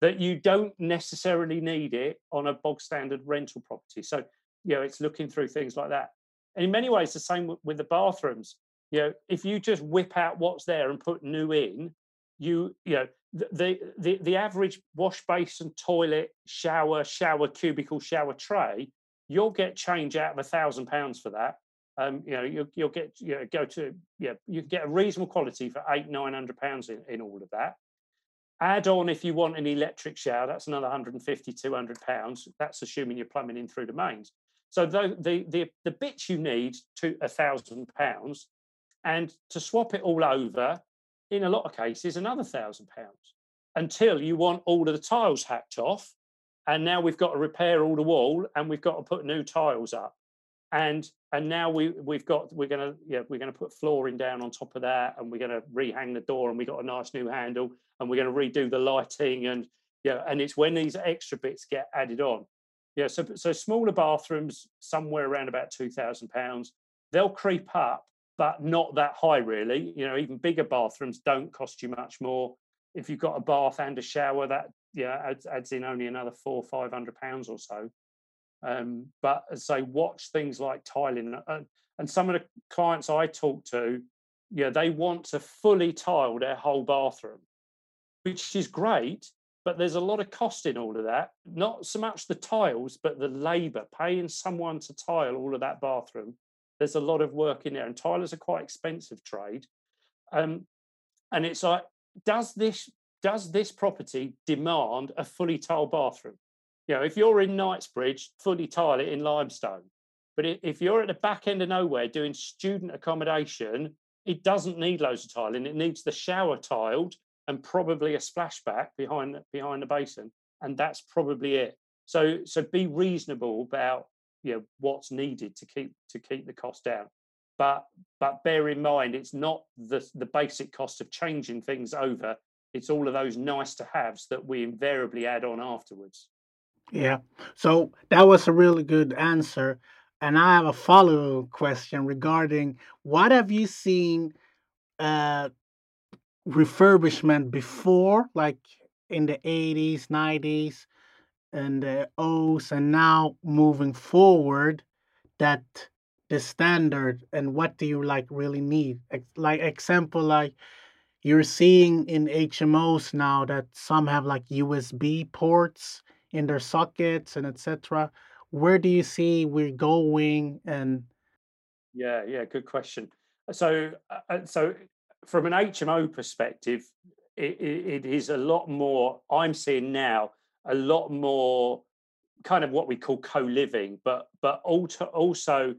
that you don't necessarily need it on a bog standard rental property. So, you know, it's looking through things like that. And in many ways, the same with the bathrooms. You know, if you just whip out what's there and put new in, you you know the the the average wash basin, toilet, shower, shower cubicle, shower tray, you'll get change out of a thousand pounds for that. Um, you know, you'll, you'll get you know, go to yeah, you get a reasonable quality for eight nine hundred pounds in, in all of that. Add on if you want an electric shower, that's another 150, 200 pounds. That's assuming you're plumbing in through the mains. So the the the, the bits you need to a thousand pounds, and to swap it all over, in a lot of cases, another thousand pounds until you want all of the tiles hacked off. And now we've got to repair all the wall and we've got to put new tiles up. And and now we we've got we're gonna yeah we're gonna put flooring down on top of that and we're gonna rehang the door and we got a nice new handle and we're gonna redo the lighting and yeah and it's when these extra bits get added on yeah so so smaller bathrooms somewhere around about two thousand pounds they'll creep up but not that high really. You know even bigger bathrooms don't cost you much more. If you've got a bath and a shower that yeah adds, adds in only another four five hundred pounds or so. Um, but say watch things like tiling uh, and some of the clients i talk to yeah they want to fully tile their whole bathroom which is great but there's a lot of cost in all of that. Not so much the tiles but the labor paying someone to tile all of that bathroom there's a lot of work in there, and tilers are quite expensive trade. Um, and it's like, does this does this property demand a fully tiled bathroom? You know, if you're in Knightsbridge, fully tile it in limestone. But if you're at the back end of nowhere doing student accommodation, it doesn't need loads of tiling. It needs the shower tiled and probably a splashback behind behind the basin, and that's probably it. So so be reasonable about you know what's needed to keep to keep the cost down. But but bear in mind it's not the the basic cost of changing things over. It's all of those nice to haves that we invariably add on afterwards. Yeah. So that was a really good answer. And i have a follow-up question regarding what have you seen uh refurbishment before? Like in the 80s 90s and the O's, and now moving forward, that the standard and what do you like really need? Like example, like you're seeing in HMOs now that some have like USB ports in their sockets and etc. Where do you see we're going? And yeah, yeah, good question. So, uh, uh so from an HMO perspective, it, it, it is a lot more. I'm seeing now a lot more kind of what we call co-living, but but also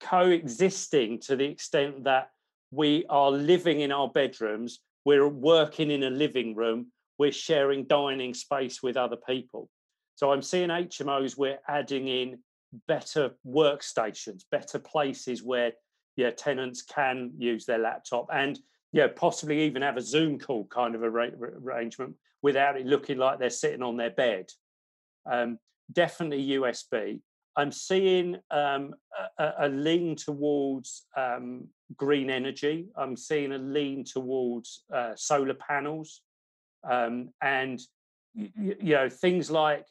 coexisting to the extent that we are living in our bedrooms, we're working in a living room, we're sharing dining space with other people. So I'm seeing HMOs, we're adding in better workstations, better places where yeah, tenants can use their laptop and yeah, possibly even have a Zoom call kind of arrangement without it looking like they're sitting on their bed. Um, definitely USB. I'm seeing um, a, a, lean towards um, green energy. I'm seeing a lean towards uh, solar panels, um, and you, you know things like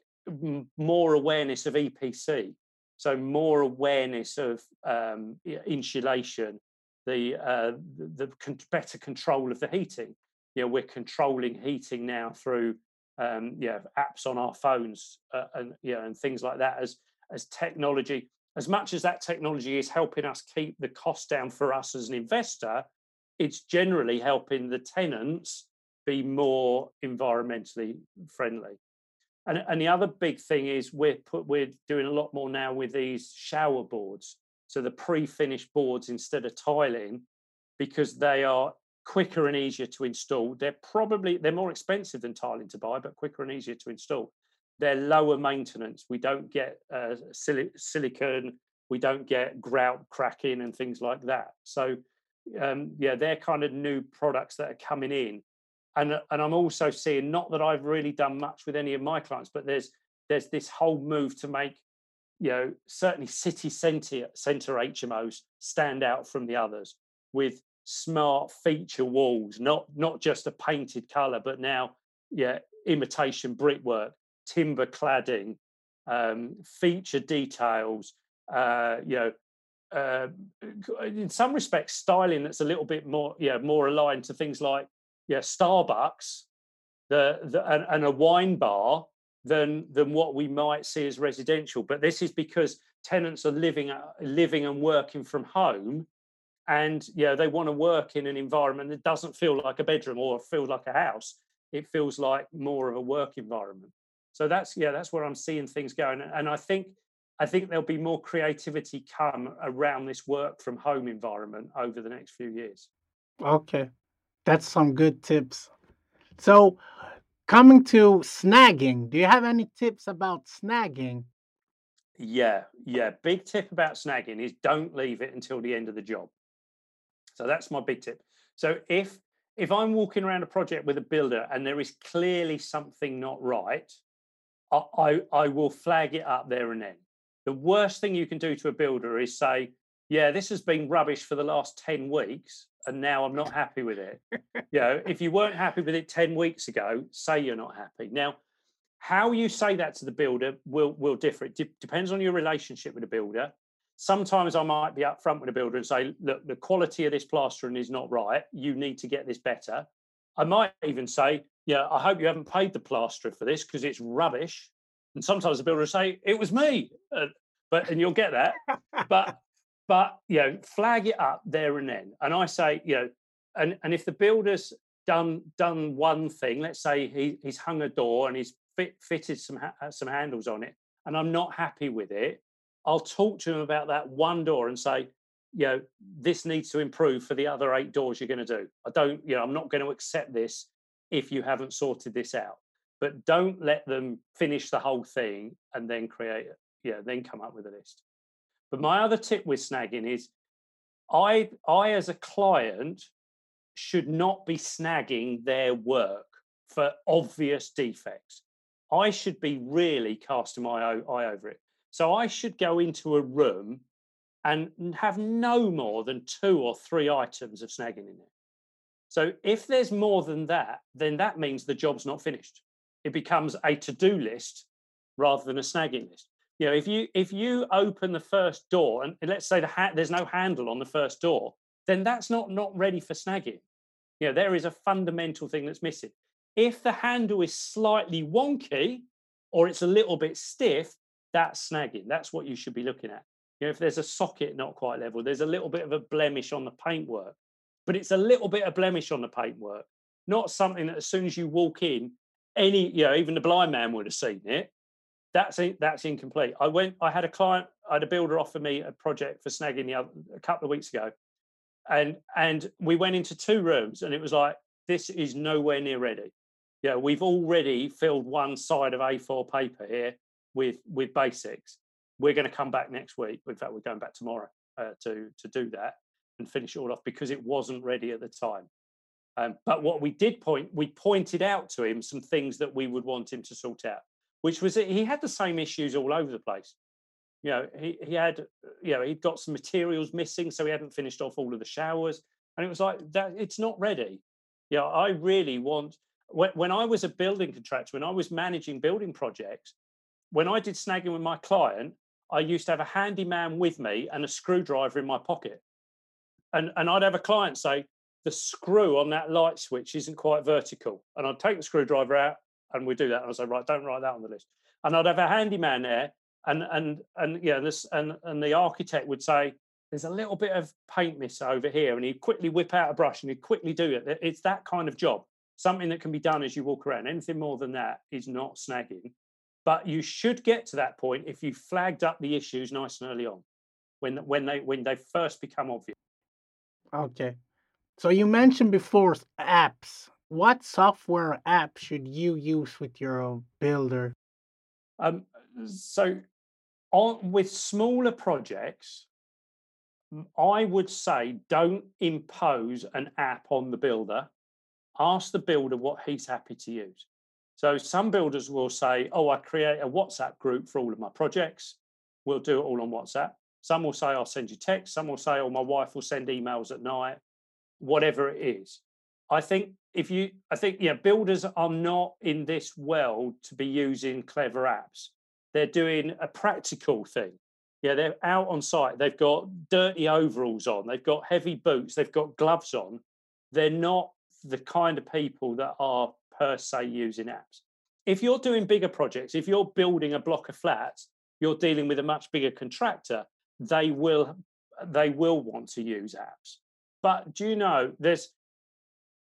more awareness of EPC. So more awareness of um, insulation, the, uh, the, the better control of the heating. You know we're controlling heating now through um, yeah apps on our phones uh, and yeah and things like that as as technology as much as that technology is helping us keep the cost down for us as an investor it's generally helping the tenants be more environmentally friendly. And, and the other big thing is we're put we're doing a lot more now with these shower boards so the pre-finished boards instead of tiling because they are quicker and easier to install. They're probably they're more expensive than tiling to buy, but quicker and easier to install. They're lower maintenance. We don't get uh, sil- silicon. We don't get grout cracking and things like that. So um, yeah, they're kind of new products that are coming in. And, and I'm also seeing not that I've really done much with any of my clients, but there's there's this whole move to make you know certainly city center HMOs stand out from the others with smart feature walls, not not just a painted color, but now yeah, imitation brickwork, timber cladding, um, feature details. Uh, you know, uh, in some respects, styling that's a little bit more yeah more aligned to things like yeah Starbucks the, the and, and a wine bar than than what we might see as residential. But this is because tenants are living uh, living and working from home, and yeah, they want to work in an environment that doesn't feel like a bedroom or feel like a house. It feels like more of a work environment. So that's yeah, that's where I'm seeing things going, and I think I think there'll be more creativity come around this work from home environment over the next few years. Okay, that's some good tips. So, coming to snagging, do you have any tips about snagging? Yeah, yeah. Big tip about snagging is don't leave it until the end of the job. So that's my big tip. So if if I'm walking around a project with a builder and there is clearly something not right, I, I, I will flag it up there and then. The worst thing you can do to a builder is say, yeah, this has been rubbish for the last 10 weeks and now I'm not happy with it. you know, if you weren't happy with it 10 weeks ago, say you're not happy. Now, how you say that to the builder will will differ. It de- depends on your relationship with the builder. Sometimes I might be upfront with the builder and say, look, the quality of this plastering is not right. You need to get this better. I might even say, yeah, I hope you haven't paid the plasterer for this because it's rubbish. And sometimes the builder will say, it was me. Uh, but and you'll get that. but but you know, flag it up there and then. And I say, you know, and and if the builder's done done one thing, let's say he he's hung a door and he's fit, fitted some ha- uh, some handles on it, and I'm not happy with it, I'll talk to him about that one door and say, you know, this needs to improve for the other eight doors you're going to do. I don't, you know, I'm not going to accept this if you haven't sorted this out. But don't let them finish the whole thing and then create, yeah, then come up with a list. But my other tip with snagging is I I as a client should not be snagging their work for obvious defects. I should be really casting my eye over it. So I should go into a room and have no more than two or three items of snagging in it. So if there's more than that, then that means the job's not finished. It becomes a to-do list rather than a snagging list you know if you if you open the first door and let's say the ha- there's no handle on the first door then that's not not ready for snagging. You know there is a fundamental thing that's missing. If the handle is slightly wonky or it's a little bit stiff that's snagging. That's what you should be looking at. You know if there's a socket not quite level there's a little bit of a blemish on the paintwork but it's a little bit of blemish on the paintwork not something that as soon as you walk in any you know even the blind man would have seen it that's that's incomplete. I went. I had a client. I had a builder offer me a project for snagging the other, a couple of weeks ago, and and we went into two rooms, and it was like this is nowhere near ready. Yeah, we've already filled one side of A4 paper here with with basics. We're going to come back next week. In fact, we're going back tomorrow uh, to to do that and finish it all off because it wasn't ready at the time. Um, but what we did point, we pointed out to him some things that we would want him to sort out which was he had the same issues all over the place. You know, he, he had, you know, he'd got some materials missing, so he hadn't finished off all of the showers. And it was like that, it's not ready. Yeah, you know, I really want when, when I was a building contractor, when I was managing building projects, when I did snagging with my client, I used to have a handyman with me and a screwdriver in my pocket. And, and I'd have a client say, the screw on that light switch isn't quite vertical. And I'd take the screwdriver out and we do that. And I say, right, don't write that on the list. And I'd have a handyman there, and and and yeah, this and and the architect would say, there's a little bit of paint miss over here, and he'd quickly whip out a brush and he'd quickly do it. It's that kind of job, something that can be done as you walk around. Anything more than that is not snagging. But you should get to that point if you flagged up the issues nice and early on, when when they when they first become obvious. Okay. So you mentioned before apps what software app should you use with your builder? Um, so, on with smaller projects, I would say don't impose an app on the builder. Ask the builder what he's happy to use. So some builders will say, "Oh, I create a WhatsApp group for all of my projects. We'll do it all on WhatsApp." Some will say, "I'll send you text." Some will say, "Oh, my wife will send emails at night." Whatever it is, I think if you, I think, yeah, builders are not in this world to be using clever apps. They're doing a practical thing. Yeah, they're out on site. They've got dirty overalls on. They've got heavy boots. They've got gloves on. They're not the kind of people that are per se using apps. If you're doing bigger projects, if you're building a block of flats, you're dealing with a much bigger contractor, they will they will want to use apps. But do you know there's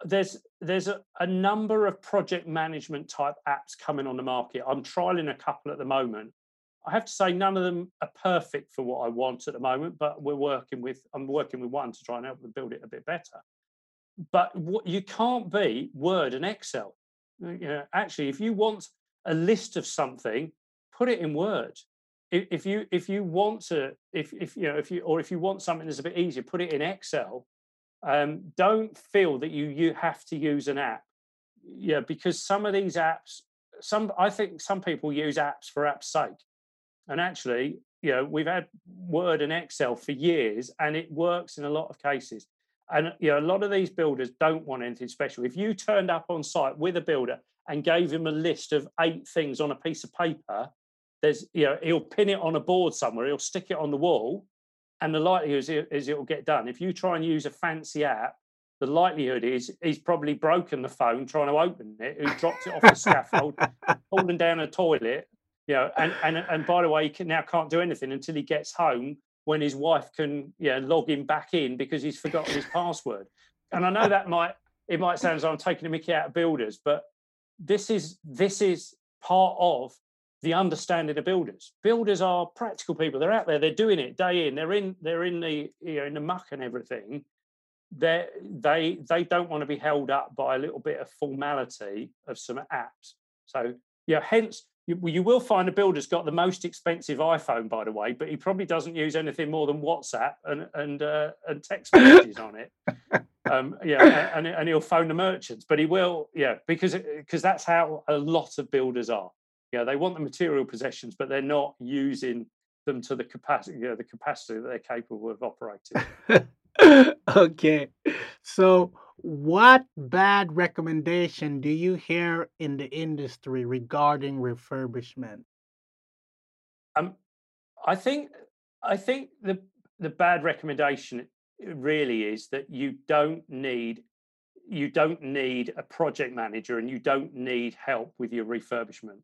there's there's a, a number of project management type apps coming on the market. I'm trialing a couple at the moment. I have to say none of them are perfect for what I want at the moment, but we're working with I'm working with one to try and help them build it a bit better. But what you can't be Word and Excel. You know, actually, if you want a list of something, put it in Word. If, if you if you want to if if you know if you or if you want something that's a bit easier, put it in Excel um, don't feel that you you have to use an app. Yeah because some of these apps some i think some people use apps for apps sake. And actually you know we've had word and excel for years and it works in a lot of cases. And you know a lot of these builders don't want anything special. If you turned up on site with a builder and gave him a list of eight things on a piece of paper there's you know he'll pin it on a board somewhere he'll stick it on the wall and the likelihood is, is it will get done. If you try and use a fancy app, the likelihood is he's probably broken the phone trying to open it, who dropped it off the scaffold, [LAUGHS] fallen down a toilet, you know, and, and and by the way, he can, now can't do anything until he gets home when his wife can you know, log him back in because he's forgotten his password. And I know that might it might sound as though I'm taking a mickey out of builders, but this is this is part of the understanding of builders. Builders are practical people. They're out there. They're doing it day in. They're in. They're in the you know in the muck and everything. They they they don't want to be held up by a little bit of formality of some apps. So yeah, hence you, you will find a builder's got the most expensive iPhone, by the way, but he probably doesn't use anything more than WhatsApp and and uh, and text messages on it. [LAUGHS] Um, yeah, and, and he'll phone the merchants, but he will, yeah, because because that's how a lot of builders are you know, they want the material possessions, but they're not using them to the capacity, you know, the capacity that they're capable of operating. [LAUGHS] okay. So what bad recommendation do you hear in the industry regarding refurbishment? Um, I think I think the the bad recommendation really is that you don't need you don't need a project manager and you don't need help with your refurbishment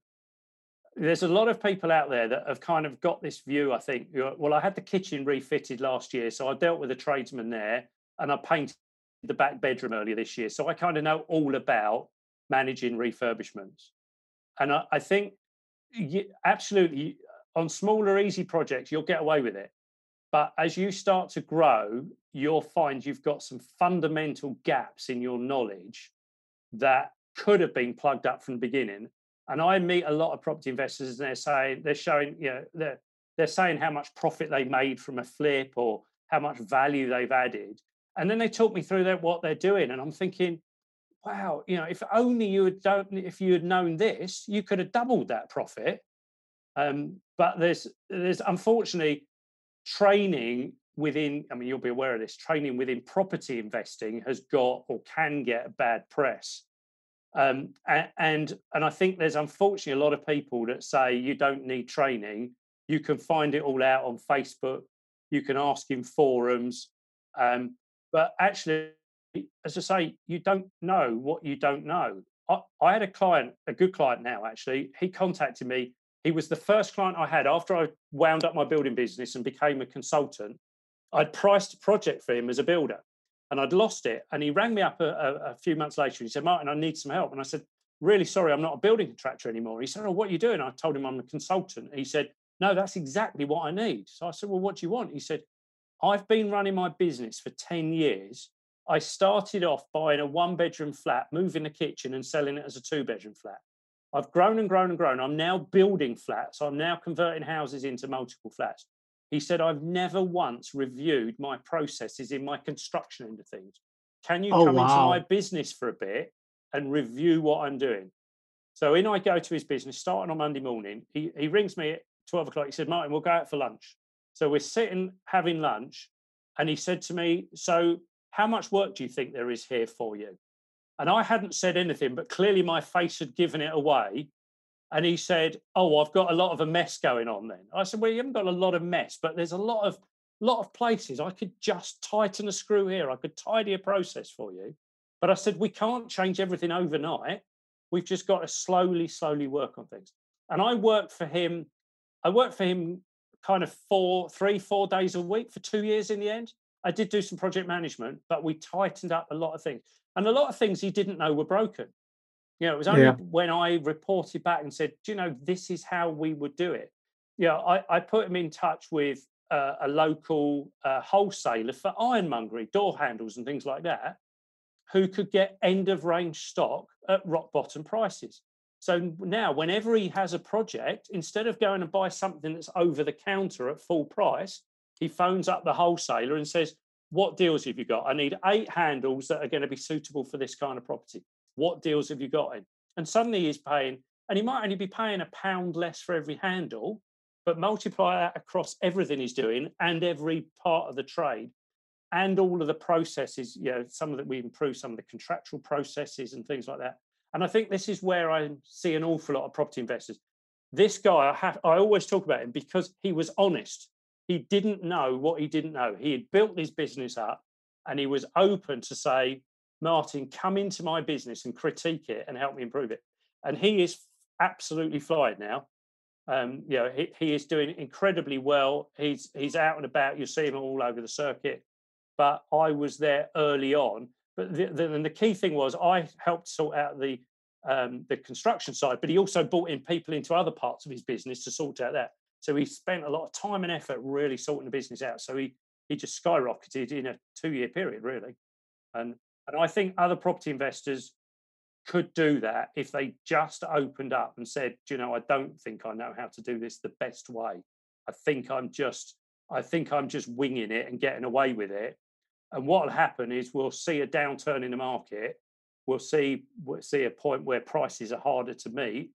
there's a lot of people out there that have kind of got this view. I think, well, I had the kitchen refitted last year, so I dealt with a tradesman there, and I painted the back bedroom earlier this year, so I kind of know all about managing refurbishments. And I, I think, you, absolutely, on smaller, easy projects, you'll get away with it. But as you start to grow, you'll find you've got some fundamental gaps in your knowledge that could have been plugged up from the beginning and I meet a lot of property investors, and they're saying they're showing, you know, they're they're saying how much profit they made from a flip or how much value they've added, and then they talk me through that what they're doing, and I'm thinking, wow, you know, if only you had done, if you had known this, you could have doubled that profit. Um, but there's there's unfortunately training within. I mean, you'll be aware of this. Training within property investing has got or can get a bad press um, and and I think there's unfortunately a lot of people that say you don't need training. You can find it all out on Facebook. You can ask in forums. Um, but actually, as I say, you don't know what you don't know. I, I had a client, a good client now, actually. He contacted me. He was the first client I had after I wound up my building business and became a consultant. I'd priced a project for him as a builder and I'd lost it. And he rang me up a, a, a, few months later and he said, Martin, I need some help. And I said, Really sorry, I'm not a building contractor anymore. He said, Oh, what are you doing? I told him I'm a consultant. He said, No, that's exactly what I need. So I said, Well, what do you want? He said, I've been running my business for 10 years. I started off buying a one bedroom flat, moving the kitchen and selling it as a two bedroom flat. I've grown and grown and grown. I'm now building flats. I'm now converting houses into multiple flats. He said, I've never once reviewed my processes in my construction into things. Can you oh, come wow. into my business for a bit and review what I'm doing? So in I go to his business, starting on Monday morning. He, he rings me at 12 o'clock. He said, Martin, we'll go out for lunch. So we're sitting having lunch. And he said to me, So how much work do you think there is here for you? And I hadn't said anything, but clearly my face had given it away. And he said, "Oh, I've got a lot of a mess going on." Then I said, "Well, you haven't got a lot of mess, but there's a lot of lot of places I could just tighten a screw here. I could tidy a process for you." But I said, we can't change everything overnight. We've just got to slowly, slowly work on things. And I worked for him. I worked for him kind of four, three, four days a week for two years in the end. I did do some project management, but we tightened up a lot of things. And a lot of things he didn't know were broken. You know, it was only yeah. when I reported back and said, Do you know, this is how we would do it. Yeah, I, I put him in touch with uh, a local uh, wholesaler for ironmongery, door handles, and things like that, who could get end of range stock at rock bottom prices. So now, whenever he has a project, instead of going and buy something that's over the counter at full price, he phones up the wholesaler and says, What deals have you got? I need eight handles that are going to be suitable for this kind of property. What deals have you got in? And suddenly he's paying, and he might only be paying a pound less for every handle, but multiply that across everything he's doing and every part of the trade and all of the processes. You know, some of that we improve some of the contractual processes and things like that. And I think this is where I see an awful lot of property investors. This guy, I, have, I always talk about him because he was honest. He didn't know what he didn't know. He had built his business up and he was open to say, Martin, come into my business and critique it and help me improve it. And he is absolutely flying now. Um, you know, he, he is doing incredibly well. He's he's out and about. You see him all over the circuit. But I was there early on. But the, the, the key thing was I helped sort out the um, the construction side, but he also brought in people into other parts of his business to sort out that. So he spent a lot of time and effort really sorting the business out. So he he just skyrocketed in a two year period, really. And and I think other property investors could do that if they just opened up and said, you know, I don't think I know how to do this the best way. I think I'm just, I think I'm just winging it and getting away with it. And what will happen is we'll see a downturn in the market. We'll see we'll see a point where prices are harder to meet,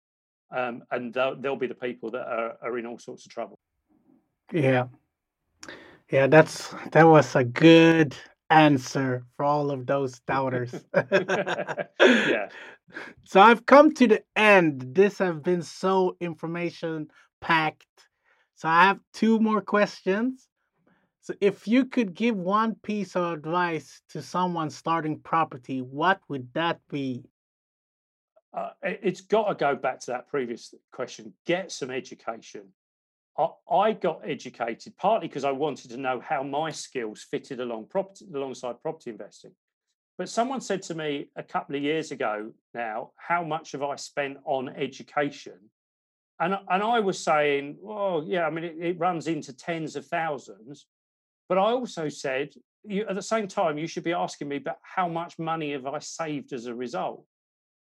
um, and they'll, they'll be the people that are, are in all sorts of trouble. Yeah, yeah, that's that was a good answer for all of those doubters. [LAUGHS] yeah. [LAUGHS] So I've come to the end. This has been so information packed. So I have two more questions. So if you could give one piece of advice to someone starting property, what would that be? Uh, it's got to go back to that previous question. Get some education. I got educated partly because I wanted to know how my skills fitted along property alongside property investing. But someone said to me a couple of years ago now, how much have I spent on education? And, and I was saying, well, yeah, I mean, it, it runs into tens of thousands. But I also said, you, at the same time, you should be asking me, but how much money have I saved as a result?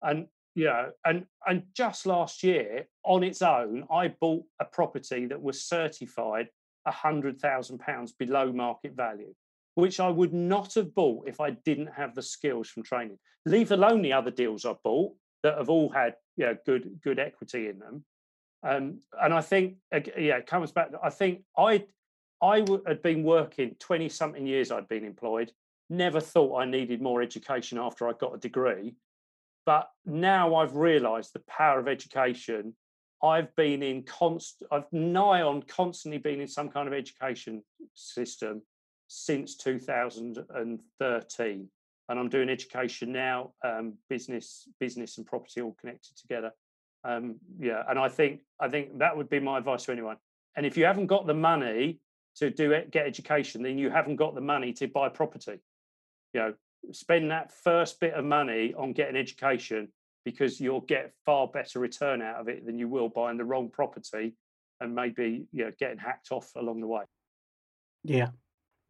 And know, and and just last year on its own, I bought a property that was certified hundred thousand pounds below market value, which I would not have bought if I didn't have the skills from training. Leave alone the other deals I've bought that have all had you know, good good equity in them. Um, and I think yeah, it comes back. I think I I had been working twenty something years. I'd been employed. Never thought I needed more education after I got a degree but now I've realised the power of education. I've been in constant, I've nigh on constantly been in some kind of education system since 2013, and I'm doing education now, um, business, business and property all connected together. Um, yeah, and I think I think that would be my advice to anyone. And if you haven't got the money to do it, get education, then you haven't got the money to buy property. You know, spend that first bit of money on getting education because you'll get far better return out of it than you will buying the wrong property and maybe you know, getting hacked off along the way. Yeah,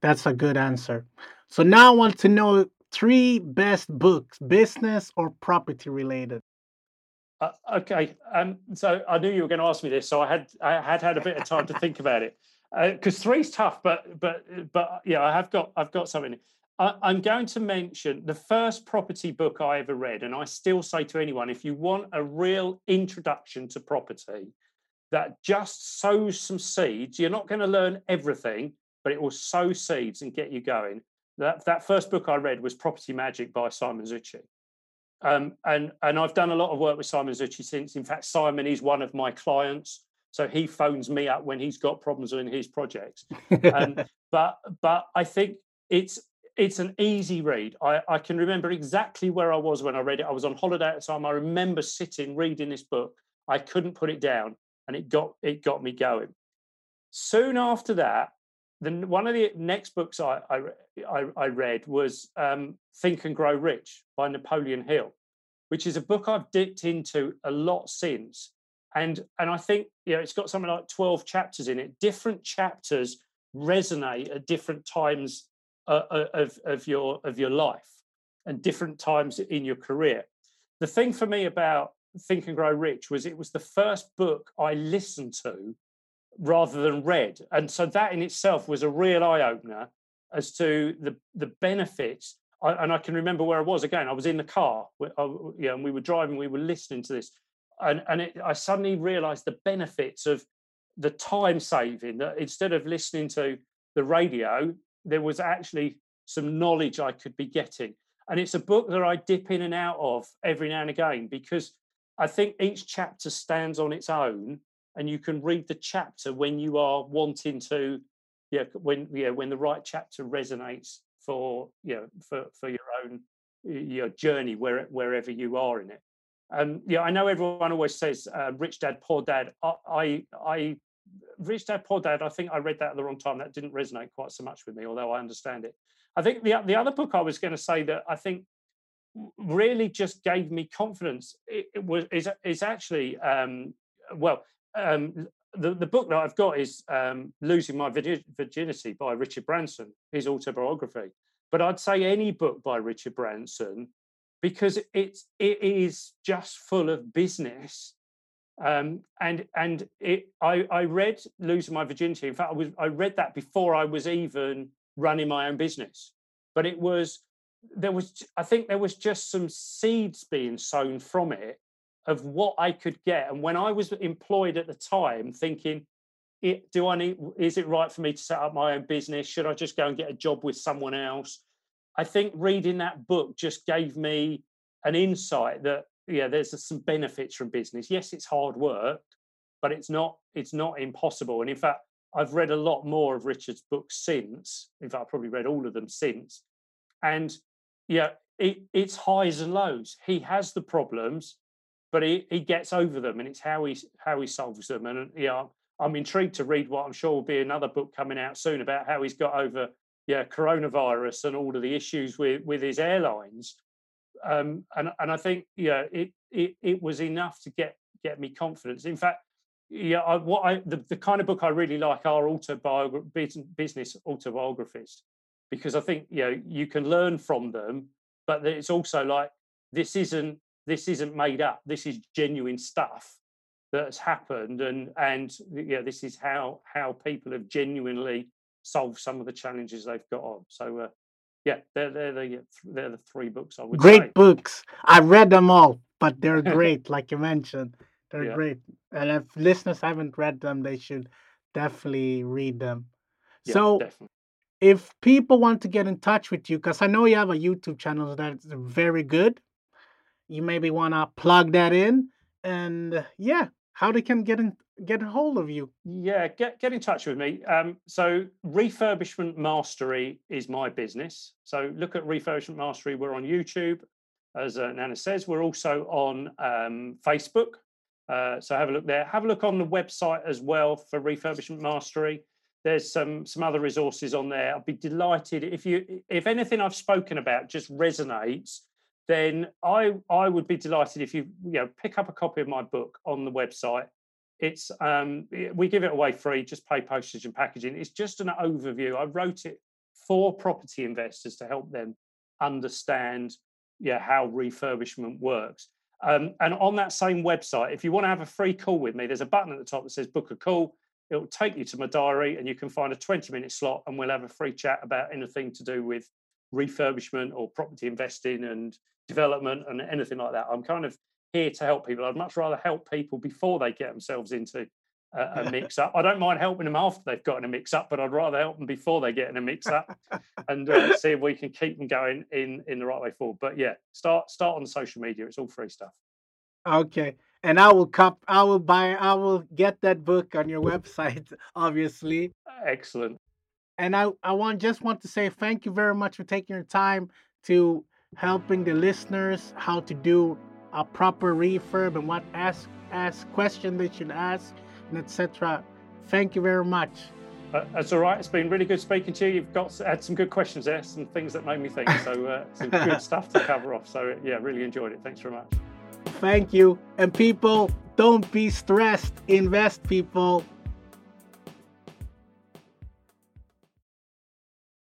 that's a good answer. So now I want to know three best books, business or property related. Uh, okay, um, so I knew you were going to ask me this, so I had I had had a bit of time to think about it because uh, three's tough, but but but yeah, I have got I've got something. I, am going to mention the first property book I ever read, and I still say to anyone if you want a real introduction to property that just sows some seeds, you're not going to learn everything, but it will sow seeds and get you going. That, that first book I read was Property Magic by Simon Zutshi. Um, and, and I've done a lot of work with Simon Zutshi since. In fact, Simon is one of my clients. So he phones me up when he's got problems in his projects. [LAUGHS] um, but but I think it's it's an easy read. I, I can remember exactly where I was when I read it. I was on holiday at the time. I remember sitting reading this book. I couldn't put it down, and it got it got me going. Soon after that, then one of the next books I I, I read was um, Think and Grow Rich by Napoleon Hill, which is a book I've dipped into a lot since. And and I think you know it's got something like 12 chapters in it. Different chapters resonate at different times uh, uh, of, of your of your life and different times in your career. The thing for me about Think and Grow Rich was it was the first book I listened to rather than read, and so that in itself was a real eye opener as to the the benefits. I, and I can remember where I was again. I was in the car, I, yeah, and we were driving. We were listening to this, and and it, I suddenly realised the benefits of the time saving. That instead of listening to the radio, there was actually some knowledge I could be getting. And it's a book that I dip in and out of every now and again because I think each chapter stands on its own and you can read the chapter when you are wanting to yeah when yeah when the right chapter resonates for you know for for your own your journey where, wherever you are in it um yeah i know everyone always says uh, rich dad poor dad I, I i Rich Dad Poor Dad, I think I read that at the wrong time. That didn't resonate quite so much with me, although I understand it. I think the the other book I was going to say that I think really just gave me confidence. It, it was is is actually um, well um, the the book that I've got is um, Losing My Virginity by Richard Branson, his autobiography. But I'd say any book by Richard Branson because it's it is just full of business um, and and it, I, I read losing my virginity. In fact, I was I read that before I was even running my own business. But it was there was I think there was just some seeds being sown from it of what I could get. And when I was employed at the time, thinking, it, do I need? Is it right for me to set up my own business? Should I just go and get a job with someone else? I think reading that book just gave me an insight that yeah, there's some benefits from business. Yes, it's hard work, but it's not it's not impossible. And in fact, I've read a lot more of Richard's books since. In fact, I've probably read all of them since. And yeah, it, it's highs and lows. He has the problems, but he, he gets over them, and it's how he how he solves them. And yeah, I'm intrigued to read what I'm sure will be another book coming out soon about how he's got over yeah coronavirus and all of the issues with with his airlines um, and and I think yeah, it it it was enough to get get me confidence. In fact, yeah, I, what I the, the kind of book I really like are autobiography business autobiographies because I think you know you can learn from them, but it's also like this isn't this isn't made up. This is genuine stuff that has happened, and and yeah, this is how how people have genuinely solved some of the challenges they've got on. So uh, yeah, they're they're the uh, they're the three books I would great say. books. I read them all, but they're [LAUGHS] great, like you mentioned. They're Yeah. great, and if listeners haven't read them, they should definitely read them. Yeah, So, definitely. if people want to get in touch with you, because I know you have a YouTube channel that's very good, you maybe want to plug that in, and yeah, how they can get in get a hold of you. Yeah, get get in touch with me. Um, so refurbishment mastery is my business. So look at refurbishment mastery. We're on YouTube, as uh, Nana says. We're also on um, Facebook. Uh, so have a look there. Have a look on the website as well for refurbishment mastery. There's some some other resources on there. I'll be delighted if you if anything I've spoken about just resonates. Then I I would be delighted if you you know pick up a copy of my book on the website it's um, we give it away free, just pay postage and packaging. It's just an overview. I wrote it for property investors to help them understand yeah how refurbishment works. Um, and on that same website, if you want to have a free call with me, there's a button at the top that says book a call. It'll take you to my diary and you can find a 20 minute slot and we'll have a free chat about anything to do with refurbishment or property investing and development and anything like that. I'm kind of here to help people. I'd much rather help people before they get themselves into a, a mix up. I don't mind helping them after they've gotten a mix up, but I'd rather help them before they get in a mix up [LAUGHS] and uh, see if we can keep them going in in the right way forward. But yeah, start start on social media. It's all free stuff. Okay. And I will cop I will buy I will get that book on your [LAUGHS] website, obviously. Excellent. And I, I want just want to say thank you very much for taking your time to helping the listeners how to do a proper refurb and what ask ask question they should ask and etc. Thank you very much. Uh, that's all right. It's been really good speaking to you. You've got had some good questions there, some things that made me think. So uh, some [LAUGHS] good stuff to cover off. So yeah, really enjoyed it. Thanks very much. Thank you. And people, don't be stressed. Invest, people.